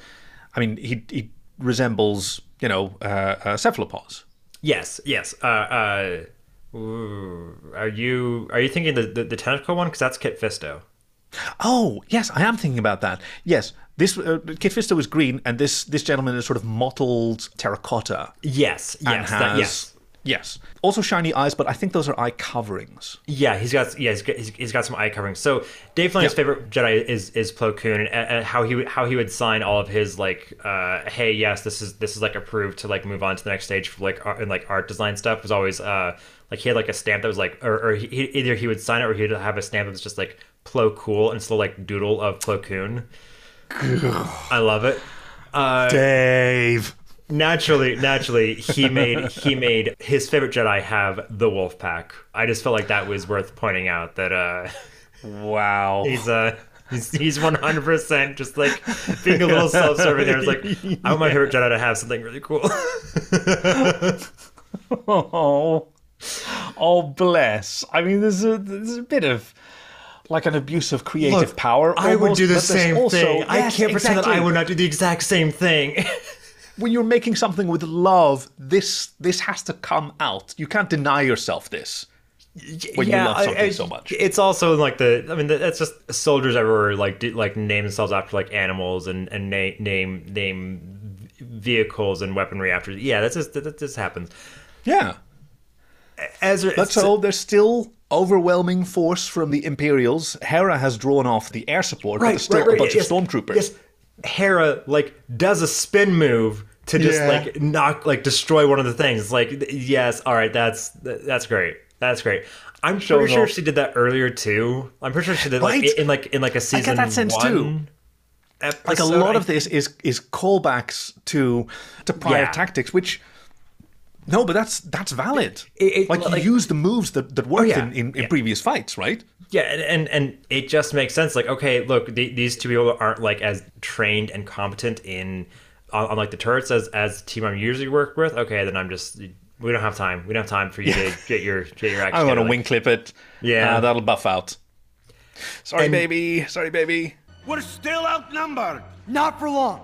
B: I mean, he he resembles you know uh, uh, cephalopods.
A: Yes, yes. Uh, uh, ooh, are you are you thinking the the, the tentacle one? Because that's Kit Fisto.
B: Oh, yes, I am thinking about that. Yes, this uh, Kit Fisto is green, and this this gentleman is sort of mottled terracotta.
A: Yes, yes,
B: has,
A: that- yes.
B: Yes. Also shiny eyes, but I think those are eye coverings.
A: Yeah, he's got yeah he's got, he's, he's got some eye coverings. So Dave Filoni's
B: Yeah.
A: favorite Jedi is is Plo Koon, and, and how he would how he would sign all of his like, uh, hey, yes, this is this is like approved to like move on to the next stage for like art, and like art design stuff was always uh like he had like a stamp that was like or, or he, he- either he would sign it or he'd have a stamp that was just like Plo Cool and still like doodle of Plo Koon. I love it. Uh,
B: Dave.
A: Naturally, [laughs] naturally, he made he made his favorite Jedi have the Wolf Pack. I just felt like that was worth pointing out. That uh, [laughs]
B: wow,
A: he's uh he's he's one hundred percent just like being a little self serving. There, it's like I want my favorite Jedi to have something really cool. [laughs]
B: oh, oh, bless. I mean, there's a there's a bit of like an abuse of creative
A: Look,
B: power.
A: I would do the same
B: also-
A: thing. I can't pretend that I would not do the exact same thing.
B: When you're making something with love, this this has to come out. You can't deny yourself this when you love something
A: I-
B: so much.
A: It's also like the. I mean, that's just soldiers everywhere like do, like name themselves after like animals and and name name name vehicles and weaponry after. Yeah, that's just that, that just happens.
B: Yeah.
A: Ezra,
B: But so there's still overwhelming force from the Imperials. Hera has drawn off the air support, but there's still
A: right, right,
B: a bunch
A: yes,
B: of stormtroopers.
A: Yes, Hera like does a spin move to just
B: Yeah.
A: like knock like destroy one of the things. Like yes, all right, that's that's great. That's great. I'm pretty sure she did that earlier too. I'm pretty sure she did like
B: Right?
A: in like in like a season
B: get that sense
A: one
B: too.
A: Episode.
B: Like a lot of this is is callbacks to to prior
A: Yeah.
B: tactics, which no, but that's that's valid.
A: It- it-
B: like you use the moves that that worked
A: yeah,
B: in, in, in
A: yeah.
B: previous fights, right?
A: Yeah, and, and and it just makes sense. Like, okay, look, the, these two people aren't like as trained and competent in on, on like the turrets as as the team I'm usually work with. Okay, then I'm just we don't have time. We don't have time for you to get your get your act.
B: I'm gonna
A: together.
B: wing clip it.
A: Yeah.
B: Uh, that'll buff out. Sorry,
A: And-
B: baby. Sorry, baby.
M: We're still outnumbered.
N: Not for long.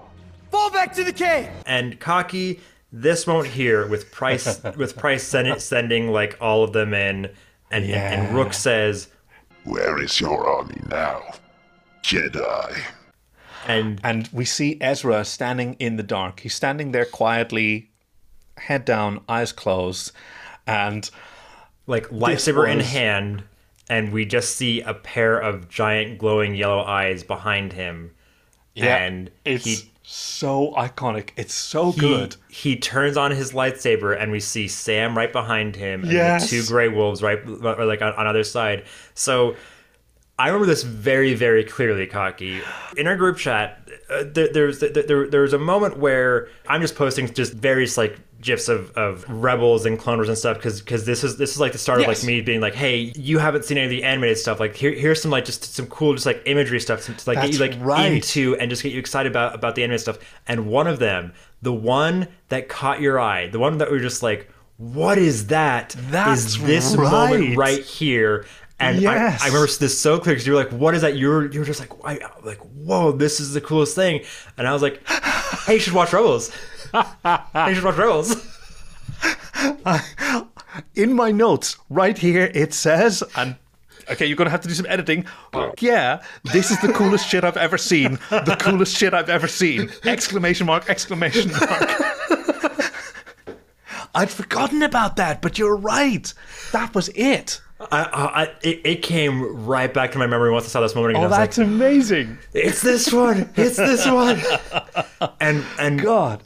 N: Fall back to the cave.
A: and Kaki this moment here with Pryce [laughs] with Pryce send, sending like all of them in and and, and Rukh says
J: Where is your army now? Jedi.
A: And
B: and we see Ezra standing in the dark. He's standing there quietly, head down, eyes closed, and
A: like lightsaber in hand, and we just see a pair of giant glowing yellow eyes behind him.
B: Yeah,
A: and
B: it's
A: he
B: so iconic. It's so
A: he,
B: good.
A: He turns on his lightsaber, and we see Sam right behind him, and
B: Yes.
A: the two gray wolves right, like on, on either side. So I remember this very, very clearly, Kaki. In our group chat, uh, there, there's there, there, was a moment where I'm just posting just various like gifs of, of rebels and cloners and stuff because because this is this is like the start of like me being like, hey, you haven't seen any of the animated stuff. Like here here's some like just some cool just like imagery stuff to, like get you like
B: right.
A: into and just get you excited about about the animated stuff. And one of them, the one that caught your eye, the one that we were just like, what is that?
B: That's
A: is this
B: right.
A: moment right here? And
B: Yes.
A: I, I remember this so clear because you were like, "What is that?" You're you were just like, I, like, "Whoa, this is the coolest thing!" And I was like, [laughs] "Hey, you should watch Rebels. hey, you should watch Rebels." [laughs]
B: in my notes right here it says and okay you're gonna have to do some editing yeah this is the coolest shit i've ever seen the coolest shit i've ever seen exclamation mark exclamation mark [laughs] i'd forgotten about that but you're right that was it
A: I, I, I- it, it came right back to my memory once I saw this moment again.
B: oh that's
A: like,
B: amazing
A: "It's this one! It's this one!" [laughs] and and
B: God,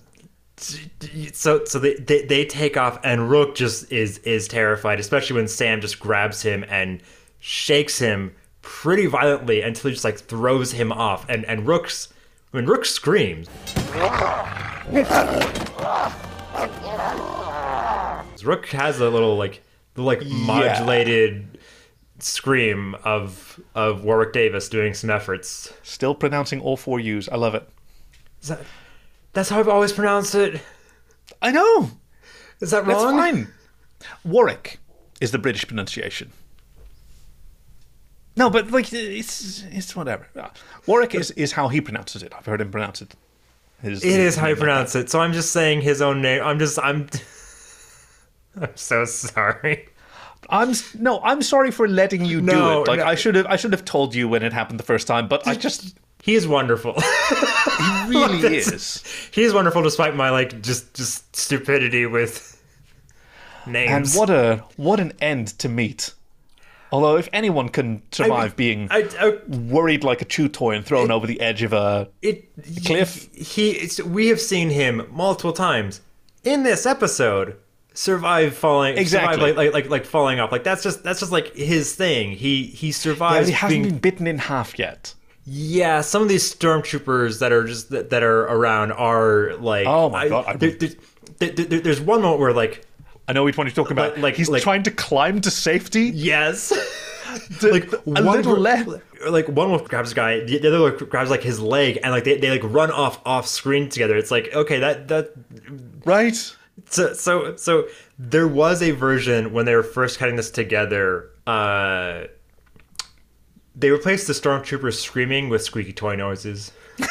A: so so they, they they take off, and Rukh just is is terrified, especially when Sam just grabs him and shakes him pretty violently until he just like throws him off, and and Rukh's when Rukh screams. [laughs] Rukh has a little like the like modulated scream of of Warwick Davis doing some efforts.
B: still pronouncing all four u's i love it
A: Is that, that's how I've always pronounced it.
B: i know
A: Is that
B: right?
A: that's
B: fine warwick is the british pronunciation no but like it's it's whatever ah. warwick is is how he pronounces it i've heard him pronounce it His-
A: It is how you pronounce it. So I'm just saying his own name. I'm just I'm. [laughs] I'm so sorry.
B: I'm no, I'm sorry for letting you do it. Like
A: no.
B: I should have, I should have told you when it happened the first time. But I just,
A: He is wonderful. [laughs]
B: he really [laughs]
A: That's-
B: is.
A: He is wonderful despite my like just just stupidity with names.
B: And what a what an end to meet. Although if anyone can survive being
A: I, I,
B: worried like a chew toy and thrown over the edge of a
A: it
B: cliff,
A: he it's, we have seen him multiple times in this episode survive falling
B: Exactly.
A: survive, like, like like like falling off like that's just that's just like his thing he he
B: yeah,
A: survives
B: he hasn't
A: being
B: been bitten in half yet.
A: Yeah, some of these stormtroopers that are just that, that are around are like.
B: Oh my God, I-
A: there- there- there- there- there's one moment where like,
B: I know which one you're talking about.
A: Like- like-
B: he's
A: like-
B: trying to climb to safety.
A: yes, [laughs] [laughs]
B: like a
A: one
B: little left.
A: Like one wolf grabs a guy, the other wolf grabs like his leg, and like they, they like run off off screen together. It's like okay, that that
B: Right.
A: So so so there was a version when they were first cutting this together. uh They replaced the stormtroopers screaming with squeaky toy noises. [laughs]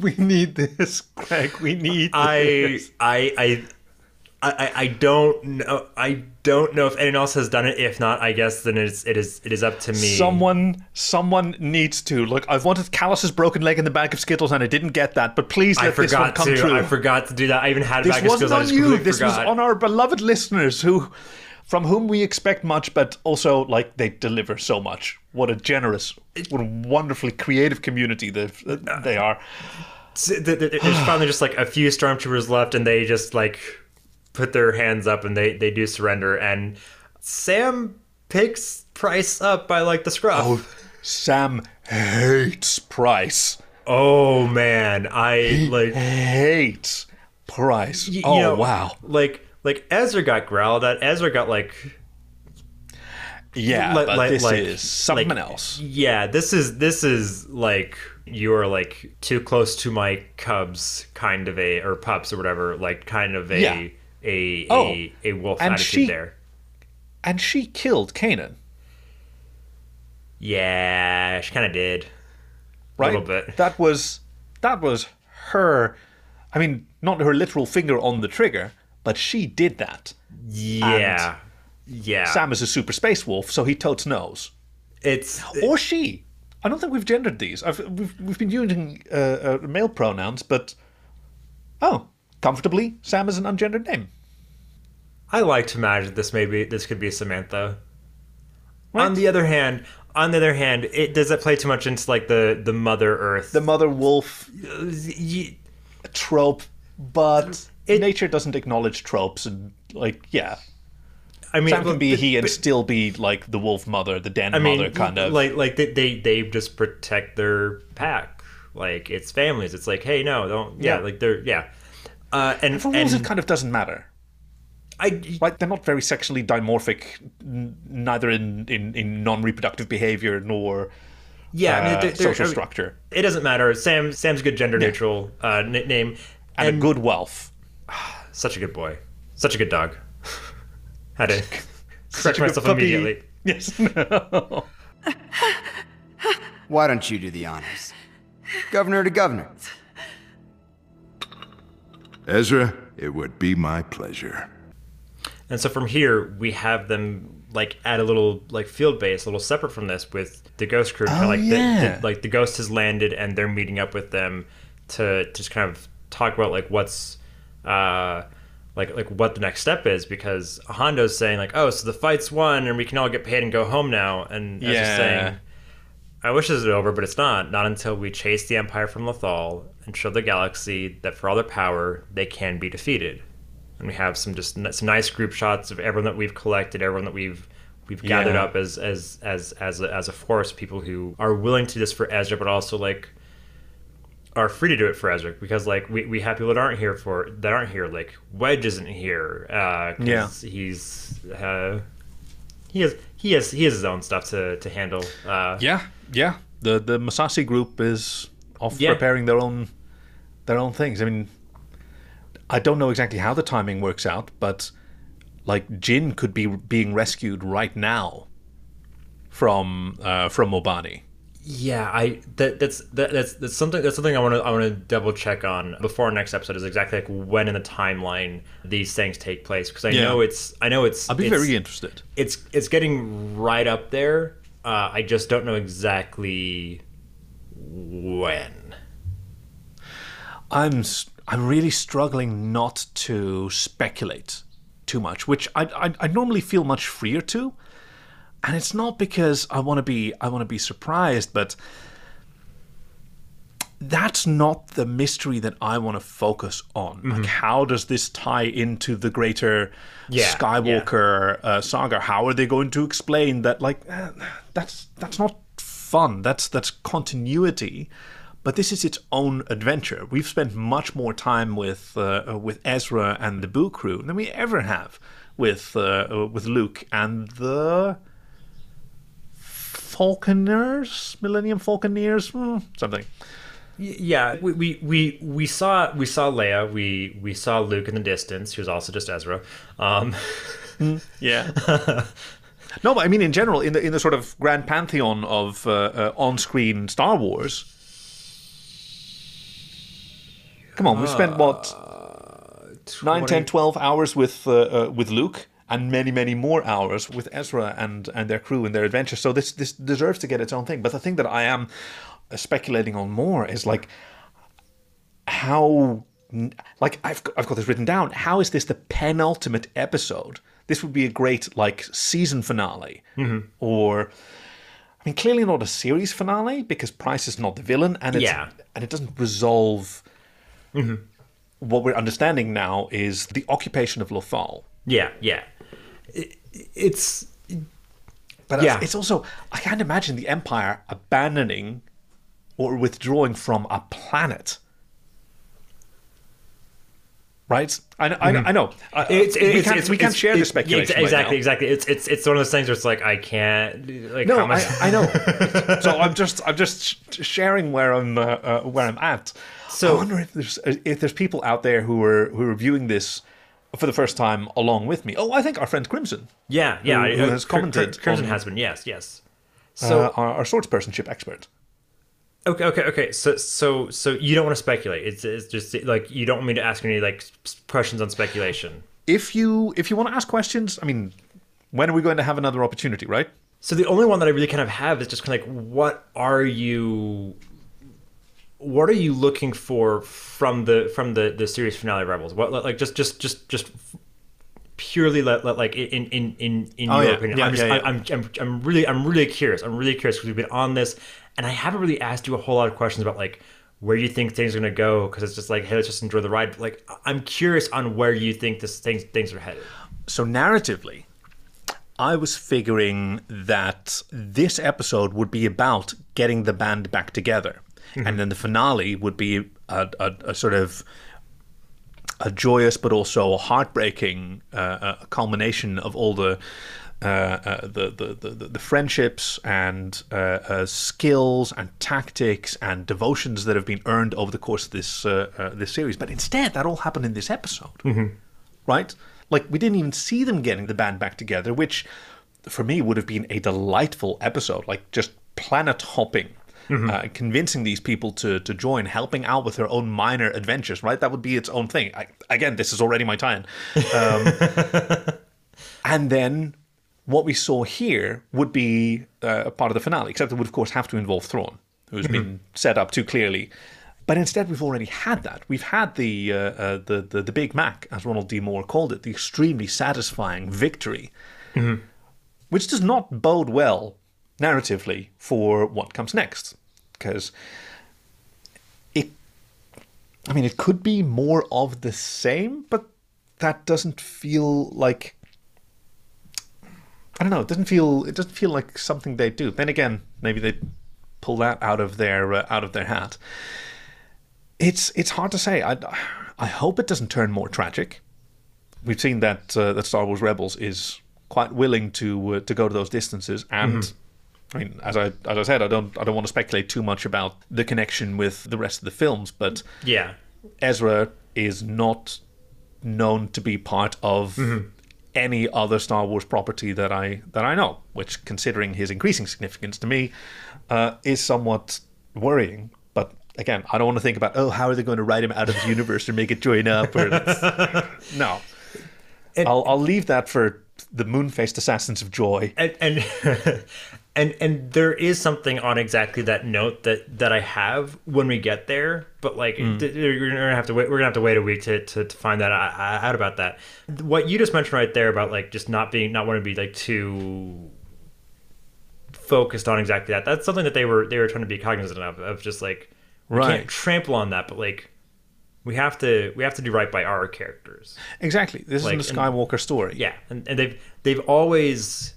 B: We need this, Greg. We need.
A: I
B: this.
A: I I I I don't know. I don't know if anyone else has done it. If not, I guess then it's it is it is up to me.
B: Someone, someone needs to look. I've wanted Kallus's broken leg in the bag of Skittles, and I didn't get that. But please
A: I
B: let this one
A: forgot
B: come
A: to.
B: true.
A: I forgot to do that. I even had a
B: this
A: bag of
B: wasn't
A: skills. I
B: on you. This was on our beloved listeners, who, from whom we expect much, but also like they deliver so much. What a generous, what a wonderfully creative community they they are.
A: th- th- th- There's finally just like a few stormtroopers left, and they just like put their hands up and they they do surrender. And Sam picks Pryce up by like the scruff.
B: Oh, Sam hates Pryce.
A: Oh man, I like
B: hates Pryce.
A: y-
B: oh
A: know,
B: wow.
A: Like like Ezra got growled at. Ezra got like
B: Yeah,
A: Like-
B: but
A: like-
B: this
A: like-
B: is something
A: like-
B: else.
A: Yeah, this is this is like you're like too close to my cubs, kind of a or pups or whatever, like kind of a
B: Yeah.
A: A
B: Oh,
A: a, a wolf
B: and
A: attitude
B: she-
A: there.
B: And she killed Kanan,
A: Yeah, she kind of did.
B: right?
A: A little bit.
B: That was that was her. I mean, not her literal finger on the trigger, but she did that.
A: Yeah. yeah.
B: Sam is a super space wolf, so he totes knows.
A: It's
B: or she. I don't think we've gendered these. I've, we've we've been using uh, uh, male pronouns, but oh, comfortably, Sam is an ungendered name.
A: I like to imagine this maybe this could be Samantha. On the other hand, on the other hand, it does it play too much into like the the Mother Earth,
B: the Mother Wolf trope, but nature doesn't acknowledge tropes, and like yeah.
A: I mean,
B: Sam can be
A: but-
B: he and
A: but-
B: still be like the wolf mother, the den
A: I mean,
B: mother kind of.
A: like like they, they they just protect their pack, like it's families. It's like, hey, no, don't, yeah,
B: Yeah.
A: like they're yeah, uh, and
B: For wolves,
A: and
B: it kind of doesn't matter.
A: I
B: like they're not very sexually dimorphic, n- neither in, in, in non-reproductive behavior nor
A: yeah, I
B: uh,
A: mean, they're, they're-
B: social
A: I mean,
B: structure
A: It doesn't matter. Sam Sam's a good gender neutral uh, n- name
B: and, a good wealth. [sighs]
A: Such a good boy, such a good dog. [laughs] Had to [laughs] correct myself
B: puppy.
A: immediately. [laughs]
B: Yes. No.
H: Why don't you do the honors? Governor to governor.
J: Ezra, it would be my pleasure.
A: And so from here, we have them like at a little like field base, a little separate from this, with the ghost crew. kinda
B: Oh,
A: like the-
B: yeah.
A: the, like the ghost has landed, and they're meeting up with them to just kind of talk about like what's uh like like what the next step is because Hondo's saying like oh so the fight's won and we can all get paid and go home now and Ezra's
B: Yeah.
A: saying I wish this was over but it's not not until we chase the Empire from Lothal and show the galaxy that for all their power they can be defeated and we have some just some nice group shots of everyone that we've collected, everyone that we've we've gathered
B: Yeah.
A: up as as as as a, as a force, people who are willing to do this for Ezra, but also like are free to do it for Ezra because like we, we have people that aren't here for that aren't here like Wedge isn't here uh
B: Yeah.
A: he's uh he has he has he has his own stuff to to handle uh
B: Yeah, yeah. The the Massassi group is off
A: Yeah.
B: preparing their own their own things. I mean, I don't know exactly how the timing works out, but like Jyn could be being rescued right now from uh, from Wobani.
A: Yeah, I that that's that, that's that's something that's something I want to I want to double check on before our next episode is exactly like when in the timeline these things take place because I
B: Yeah.
A: know it's I know it's
B: I'd be
A: it's-
B: very interested.
A: It's it's getting right up there. Uh, I just don't know exactly when.
B: I'm I'm really struggling not to speculate too much, which I I, I normally feel much freer to, and it's not because I want to be I want to be surprised, but that's not the mystery that I want to focus on. Like, how does this tie into the greater
A: Yeah,
B: Skywalker Uh, saga? How are they going to explain that? Like, eh, that's that's not fun. That's that's continuity. But this is its own adventure. We've spent much more time with uh, uh, with Ezra and the Boo crew than we ever have with uh, uh, with Luke and the Falconers, Millennium Falconers, hmm, something.
A: Yeah, we, we, we, we saw we saw Leia. We we saw Luke in the distance. He was also just Ezra. Um,
B: Yeah. [laughs] no, but I mean in general, in the in the sort of grand pantheon of uh, uh, on-screen Star Wars. Come on, we spent what nine, 10, 12 hours with uh, uh, with Luke, and many, many more hours with Ezra and and their crew and their adventure. So this this deserves to get its own thing. But the thing that I am uh, speculating on more is like how like I've got, I've got this written down. How is this the penultimate episode? This would be a great like season finale,
A: Mhm.
B: or I mean, clearly not a series finale because Pryce is not the villain, and it's,
A: Yeah.
B: and it doesn't resolve. What we're understanding now is the occupation of Lothal.
A: yeah, yeah. It, it's
B: But
A: Yeah.
B: it's also I can't imagine the Empire abandoning or withdrawing from a planet. Right? I, know- I, know- I know. Uh,
A: It's,
B: we can't,
A: it's,
B: we can't
A: it's-
B: share this
A: it's-
B: speculation. right
A: exactly,
B: now.
A: exactly. It's it's it's one of those things where it's like I can't. Like,
B: No. I, I know. [laughs] so I'm just I'm just sharing where I'm uh, uh, where I'm at.
A: So-
B: I wonder if there's if there's people out there who are who are viewing this for the first time along with me. Oh, I think our friend Crimson.
A: Yeah, yeah.
B: Who, who
A: uh,
B: has commented?
A: Crimson
B: on,
A: has been. Yes, yes.
B: So
A: So
B: uh, our, our swordspersonship expert.
A: Okay, okay, okay. So, so, so you don't want to speculate. It's, it's just like you don't want me to ask any like questions on speculation.
B: if you if you want to ask questions, I mean, when are we going to have another opportunity, right?
A: So the only one that I really kind of have is just kind of like, what are you, what are you looking for from the from the the series finale Rebels? What like just just just just purely let, let like in in in in
B: Oh,
A: your
B: yeah.
A: opinion?
B: Yeah,
A: I'm, just,
B: yeah, yeah.
A: I'm, I'm I'm really I'm really curious. I'm really curious because we've been on this, and I haven't really asked you a whole lot of questions about like where you think things are gonna go because it's just like hey let's just enjoy the ride. But, like I'm curious on where you think this things things are headed.
B: So narratively, I was figuring that this episode would be about getting the band back together, and then the finale would be a, a, a sort of a joyous but also a heartbreaking uh, uh, culmination of all the. Uh, uh, the, the, the the friendships and uh, uh, skills and tactics and devotions that have been earned over the course of this this series, but instead that all happened in this episode right? Like we didn't even see them getting the band back together, which for me would have been a delightful episode, like just planet hopping. Uh, convincing these people to to join, helping out with their own minor adventures, right? That would be its own thing. I, again, this is already my tie-in. Um, [laughs] and then what we saw here would be uh, a part of the finale, except it would, of course, have to involve Thrawn, who's been set up too clearly. But instead, we've already had that. We've had the, uh, uh, the the the Big Mac, as Ronald D. Moore called it, the extremely satisfying victory, which does not bode well narratively for what comes next, because it. I mean, it could be more of the same, but that doesn't feel like I don't know. It doesn't feel. It doesn't feel like something they do. Then again, maybe they pull that out of their uh, out of their hat. It's it's hard to say. I I hope it doesn't turn more tragic. We've seen that uh, that Star Wars Rebels is quite willing to uh, to go to those distances, and I mean, as I as I said, I don't I don't want to speculate too much about the connection with the rest of the films, but
A: Yeah.
B: Ezra is not known to be part of any other Star Wars property that I that I know, which, considering his increasing significance to me, uh, is somewhat worrying. But again, I don't want to think about oh, how are they going to write him out of the universe or make it join up? Or [laughs] no, I'll I'll leave that for the moon-faced assassins of joy.
A: and and [laughs] and and there is something on exactly that note that that I have when we get there, but like
B: Mm.
A: th- you're gonna have to wait. We're gonna have to wait a week to to, to find that out, out about that. What you just mentioned right there about like just not being not wanting to be like too focused on exactly that. That's something that they were they were trying to be cognizant of of just like we
B: Right.
A: can't trample on that, but like we have to we have to do right by our characters.
B: Exactly. This
A: Like,
B: is the
A: and-
B: Skywalker story.
A: Yeah, and, and they've they've always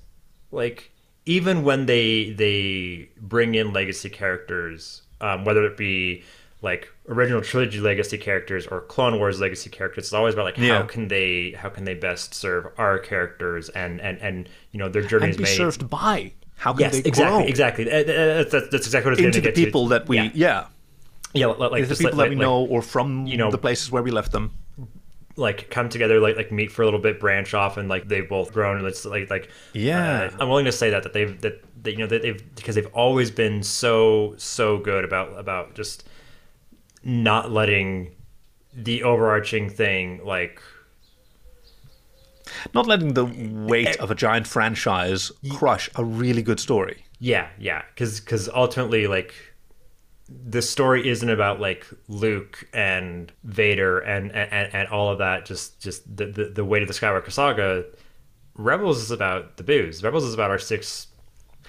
A: like even when they they bring in legacy characters, um, whether it be like original trilogy legacy characters or Clone Wars legacy characters, it's always about like
B: Yeah.
A: how can they how can they best serve our characters and and and you know their journey
B: and be
A: made.
B: served by. How can
A: yes,
B: they
A: exactly,
B: grow
A: exactly. That's, that's, that's exactly what I was
B: into
A: to
B: the
A: get
B: people
A: to.
B: that we
A: yeah.
B: yeah,
A: Yeah, like, like
B: the people
A: like-
B: that we
A: like-
B: know or from
A: you know
B: the places where we left them.
A: Like come together like like meet for a little bit branch off and like they've both grown and it's like like
B: Yeah.
A: uh, i'm willing to say that that they've that, that you know that they've because they've always been so so good about about just not letting the overarching thing like
B: Not letting the weight of a giant franchise crush a really good story.
A: yeah yeah because because ultimately like the story isn't about like Luke and Vader and and, and all of that. Just just the, the the weight of the Skywalker saga. Rebels is about the booze. Rebels is about our six,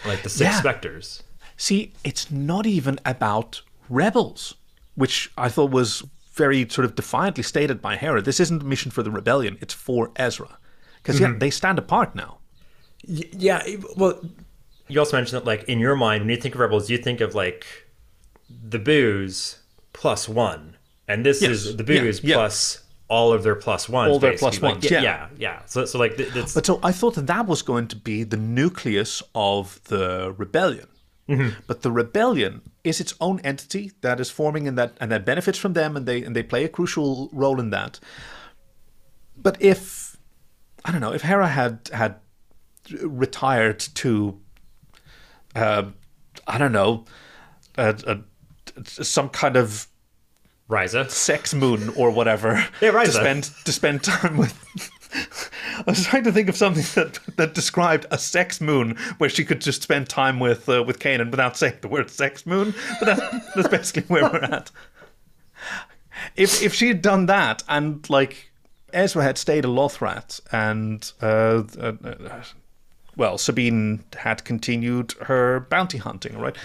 A: like the six
B: Yeah.
A: specters.
B: See, it's not even about rebels, which I thought was very sort of defiantly stated by Hera. This isn't a mission for the rebellion; it's for Ezra, because yeah,
A: Mhm.
B: they stand apart now.
A: Y- Yeah, well, you also mentioned that like in your mind when you think of Rebels, you think of like the booze plus one, and this
B: Yes.
A: is the booze
B: yeah.
A: plus all of their plus ones.
B: All their
A: basically.
B: plus
A: Like,
B: ones,
A: yeah,
B: yeah.
A: yeah. So so like th- it's
B: But so I thought that that was going to be the nucleus of the rebellion.
A: Mhm.
B: But the rebellion is its own entity that is forming and that and that benefits from them and they and they play a crucial role in that. But if I don't know, if Hera had had retired to uh, I don't know, a, a, some kind of
A: Risa
B: sex moon or whatever [laughs]
A: Yeah,
B: to spend to spend time with [laughs] I was trying to think of something that that described a sex moon where she could just spend time with uh, with Kanan without saying the word sex moon. But that, [laughs] that's basically where we're at. If if she had done that and like Ezra had stayed a Lothrat and uh, uh, uh, well Sabine had continued her bounty hunting, right?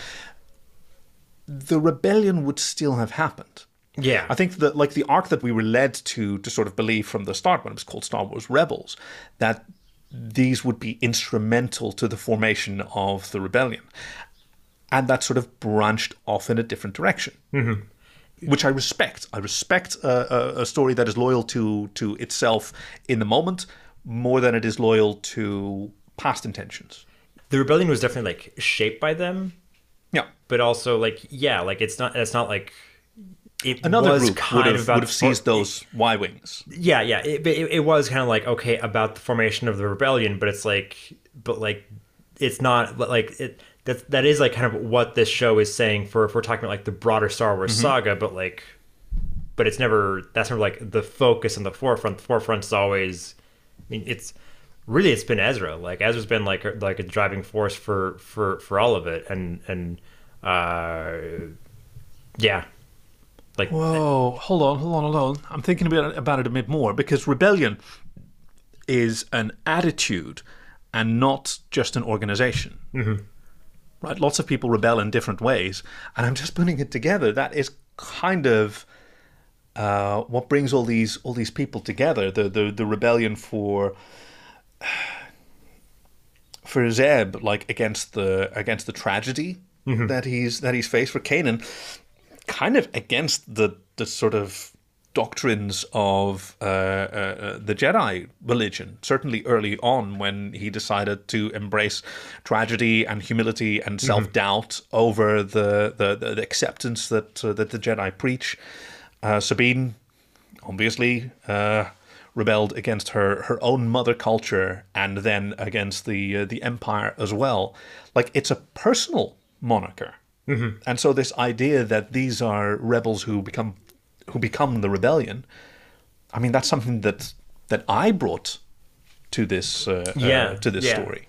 B: The rebellion would still have happened.
A: Yeah.
B: I think that like the arc that we were led to to sort of believe from the start when it was called Star Wars Rebels, that these would be instrumental to the formation of the rebellion. And that sort of branched off in a different direction.
A: Mhm.
B: Which I respect. I respect a, a, a story that is loyal to to itself in the moment more than it is loyal to past intentions.
A: the rebellion was definitely like shaped by them.
B: Yeah.
A: But also like yeah, like it's not it's not like it
B: Another
A: was
B: group
A: kind
B: would
A: of
B: have,
A: about
B: would have seized those Y wings.
A: Yeah, yeah. It, it, it was kind of like okay about the formation of the rebellion, but it's like, but like, it's not like it. That that is like kind of what this show is saying for if we're talking about like the broader Star Wars
B: Mhm.
A: saga, but like, but it's never that's never like the focus and the forefront. The forefront is always, I mean, it's really it's been Ezra. Like Ezra's been like a, like a driving force for for for all of it, and and uh, yeah, like
B: Whoa, hold on, hold on, hold on. I'm thinking about, about it a bit more because rebellion is an attitude and not just an organization.
A: Mhm.
B: Right? Lots of people rebel in different ways, and I'm just putting it together. That is kind of uh, what brings all these all these people together. The the, the rebellion for [sighs] for Zeb, like against the against the tragedy
A: Mhm.
B: that he's that he's faced for Kanan, kind of against the the sort of doctrines of uh, uh, uh, the Jedi religion. Certainly early on, when he decided to embrace tragedy and humility and self doubt over the, the the acceptance that uh, that the Jedi preach. Uh, Sabine, obviously. Uh, rebelled against her her own mother culture and then against the uh, the empire as well like it's a personal moniker
A: Mhm.
B: and so this idea that these are rebels who become who become the rebellion i mean that's something that that i brought to this uh, uh,
A: Yeah,
B: to this
A: yeah.
B: story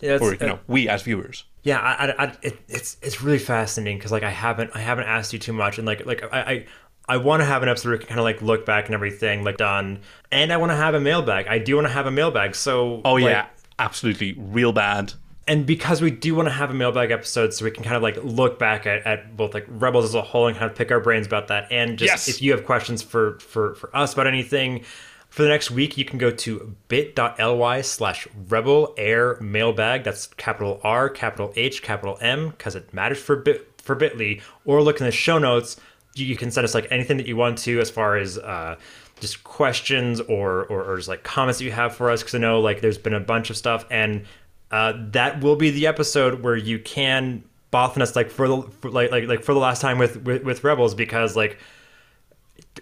A: Yeah,
B: or you
A: uh,
B: know we as viewers
A: Yeah, I, I, I it, it's it's really fascinating because like I haven't I haven't asked you too much, and like like I I, want to have an episode where we can kind of like look back and everything like done, and I want to have a mailbag. I do want to have a mailbag. So
B: oh
A: like-
B: yeah absolutely real bad
A: and because we do want to have a mailbag episode, so we can kind of like look back at, at both like Rebels as a whole and kind of pick our brains about that, and just
B: Yes.
A: if you have questions for for for us about anything. For the next week, you can go to bit.ly slash rebel air mailbag. That's capital R, capital H, capital M, because it matters for bit for Bitly. Or look in the show notes. You, can send us like anything that you want to, as far as uh, just questions or, or or just like comments that you have for us. Because I know like there's been a bunch of stuff, and uh, that will be the episode where you can bothing us like for the for, like like like for the last time with with, with rebels because like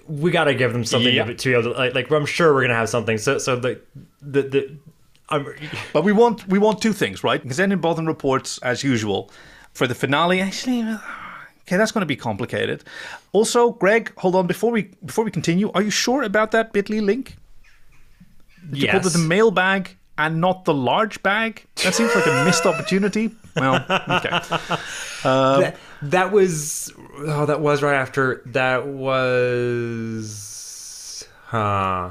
A: we got to give them something
B: Yeah.
A: to, to be able to like, like I'm sure we're gonna have something. So so the the the. I'm, [laughs]
B: but we want we want two things, right? Xenon Bothan reports as usual for the finale. Actually, okay, that's going to be complicated. Also, Greg, hold on before we before we continue. Are you sure about that Bitly link? Did You called it
A: Yes.
B: the mailbag and not the large bag. That seems like a missed [laughs] opportunity. Well, okay. Uh,
A: that, that was oh that was right after that was huh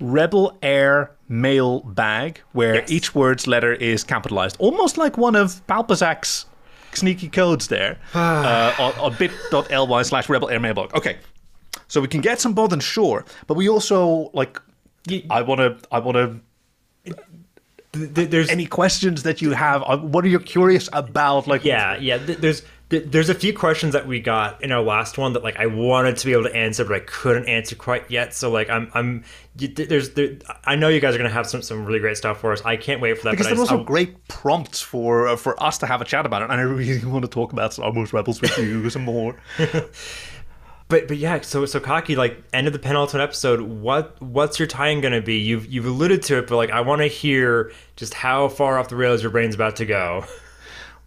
B: Rebel Air mail bag, where each word's letter is capitalized, almost like one of Palpazak's sneaky codes there [sighs] uh, on, on bit.ly slash Rebel Air mailbag. Okay, so we can get some Bothan, sure, but we also like. I want to. I want to.
A: There's
B: any questions that you have. uh, What are you curious about? Like,
A: yeah yeah th- there's th- there's a few questions that we got in our last one that like I wanted to be able to answer but I couldn't answer quite yet so like I'm I'm there's there, I know you guys are gonna have some some really great stuff for us I can't wait for that
B: because
A: but I
B: there
A: just- I-
B: also great prompts for uh, for us to have a chat about it, and I really [laughs] want to talk about Star Wars Rebels with you [laughs] some more. [laughs]
A: But but yeah, so so Kaki like end of the penultimate episode. What what's your tie-in gonna be? You've you've alluded to it, but like I want to hear just how far off the rails your brain's about to go.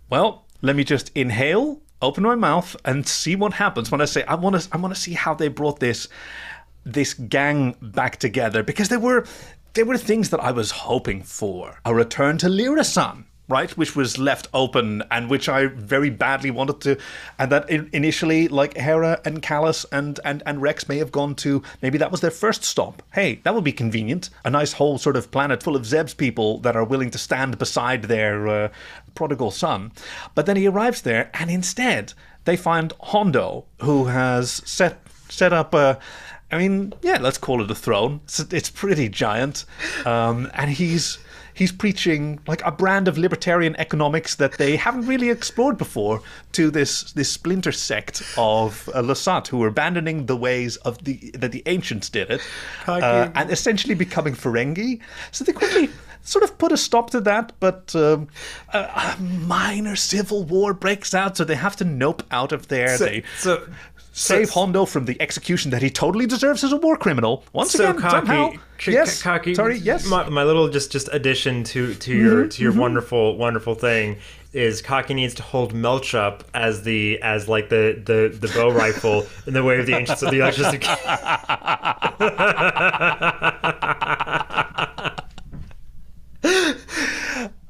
B: Well, let me just inhale, open my mouth, and see what happens when I say I want to. I want to see how they brought this this gang back together because they were there were things that I was hoping for. A return to Lira San, right? Which was left open and which I very badly wanted to. And that initially, like Hera and Kallus and, and, and Rex may have gone to, maybe that was their first stop. Hey, that would be convenient. A nice whole sort of planet full of Zeb's people that are willing to stand beside their uh, prodigal son. But then he arrives there and instead they find Hondo, who has set, set up a. I mean, yeah, let's call it a throne. It's, it's pretty giant, um, and he's he's preaching like a brand of libertarian economics that they haven't really explored before to this this splinter sect of uh, Lasat who are abandoning the ways of the that the ancients did it, uh, and essentially becoming Ferengi. So they quickly sort of put a stop to that, but um, a, a minor civil war breaks out, so they have to nope out of there.
A: So-
B: they
A: so-
B: save Hondo from the execution that he totally deserves as a war criminal. Once
A: so
B: again,
A: Kaki,
B: somehow,
A: c-
B: yes,
A: Kaki.
B: sorry, yes.
A: My, my little just just addition to to your
B: Mhm,
A: to your
B: mhm.
A: wonderful wonderful thing is Kaki needs to hold Melch up as the as like the the the bow rifle in the way of the ancients of the electricity.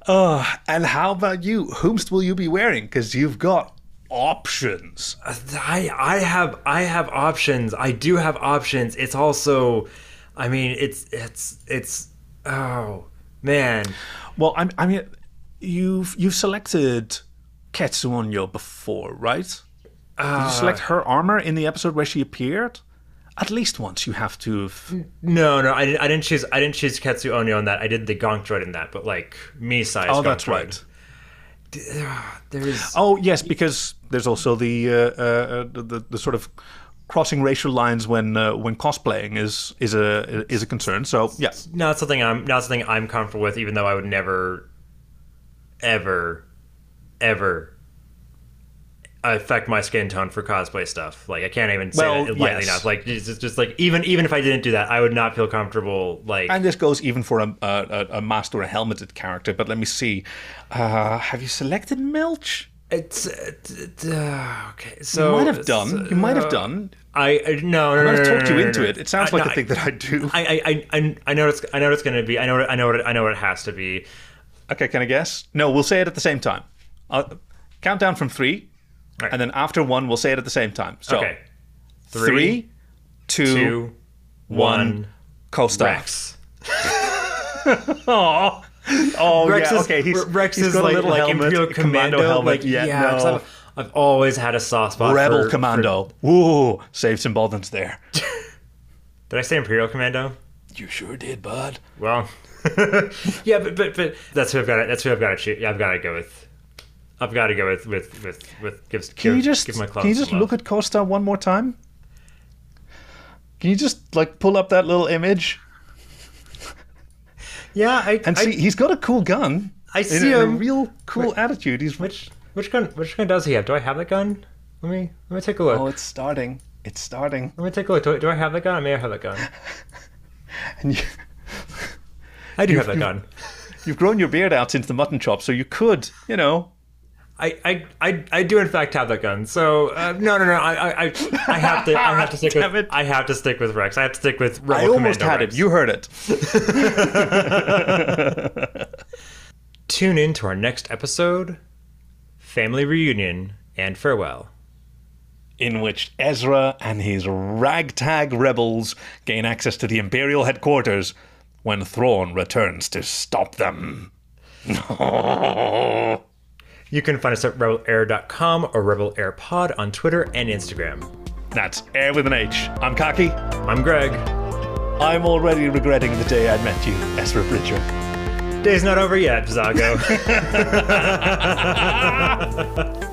B: oh, [laughs] and how about you? Whomst will you be wearing? Because you've got options.
A: I I have I have options. I do have options. It's also, I mean, it's it's it's oh man.
B: Well, I'm, I mean, you've you've selected Ketsu Onyo before, right? Did
A: Uh,
B: you select her armor in the episode where she appeared? At least once you have to. Have...
A: No, no, I didn't. I didn't choose. I didn't choose Ketsu Onyo on that. I did the Gonk droid in that, but like me size.
B: Oh,
A: Gonk
B: that's
A: droid.
B: right. [sighs]
A: There is.
B: Oh yes, because there's also the uh, uh, the, the the sort of crossing racial lines when uh, when cosplaying is is a is a concern. So yeah,
A: Not something I'm not something I'm comfortable with. Even though I would never, ever, ever affect my skin tone for cosplay stuff. Like I can't even say
B: Well,
A: that lightly
B: yes.
A: enough. Like it's just, just like even even if I didn't do that, I would not feel comfortable. Like
B: and this goes even for a a, a- masked or a helmeted character. But let me see. Uh, have you selected Melch?
A: It's uh, okay. So
B: you might have done. You might have
A: uh,
B: done.
A: I, I no no
B: I
A: no,
B: might have
A: no,
B: talked
A: no,
B: you
A: no,
B: into
A: no.
B: it. It sounds
A: I-
B: like
A: no,
B: a thing that I do.
A: I I I I, know it's I know it's going to be. I know what I know what it, I know what it, what it has to be.
B: Okay, can I guess? No, we'll say it at the same time. I'll count down from three, and then after one, we'll say it at the same time. So,
A: Okay.
B: three, two,
A: two,
B: one,
A: one,
B: Costa.
A: Rex. [laughs]
B: oh, oh
A: Rex
B: yeah.
A: is,
B: okay, he's,
A: Rex
B: he's
A: is
B: got
A: like,
B: a little
A: like
B: helmet,
A: Imperial
B: a
A: Commando,
B: helmet.
A: Like,
B: yeah,
A: yeah, 'cause
B: no.
A: I've, I've always had a soft spot.
B: Rebel
A: for-
B: Commando. Ooh, saved some buttons there. [laughs]
A: Did I say Imperial Commando?
B: You sure did, bud.
A: Well, [laughs] yeah, but, but but that's who I've got. To, that's who I've got to choose. Yeah, I've got to go with. I've got to go with with with with. Give,
B: Can
A: give,
B: you just
A: give my
B: can you just look at Costa one more time? Can you just like pull up that little image? [laughs]
A: Yeah, I
B: and see he's got a cool gun.
A: I
B: In
A: see
B: a, a
A: him.
B: real cool attitude. He's
A: which which gun which gun does he have? Do I have that gun? Let me let me take a look.
B: Oh, it's starting. It's starting.
A: Let me take a look. Do I, do I have that gun? I may have that gun. [laughs]
B: And you,
A: I do
B: You've-
A: have that gun.
B: You've grown your beard out since the mutton chop, so you could, you know.
A: I, I, I, I do in fact have that gun. So uh, no no no I, I I I have to I have to stick [laughs] with I have to stick with Rex. I have to stick with Rebel
B: I almost
A: Commando
B: had
A: Rex.
B: it. You heard it. [laughs]
A: Tune in to our next episode, Family Reunion and Farewell.
B: in which Ezra and his ragtag rebels gain access to the Imperial headquarters when Thrawn returns to stop them. [laughs]
A: You can find us at rebelair.com or rebelairpod on Twitter and Instagram.
B: That's Air with an H. I'm Kaki.
A: I'm Greg.
B: I'm already regretting the day I met you, Ezra Bridger.
A: Day's not over yet, Zago. [laughs] [laughs]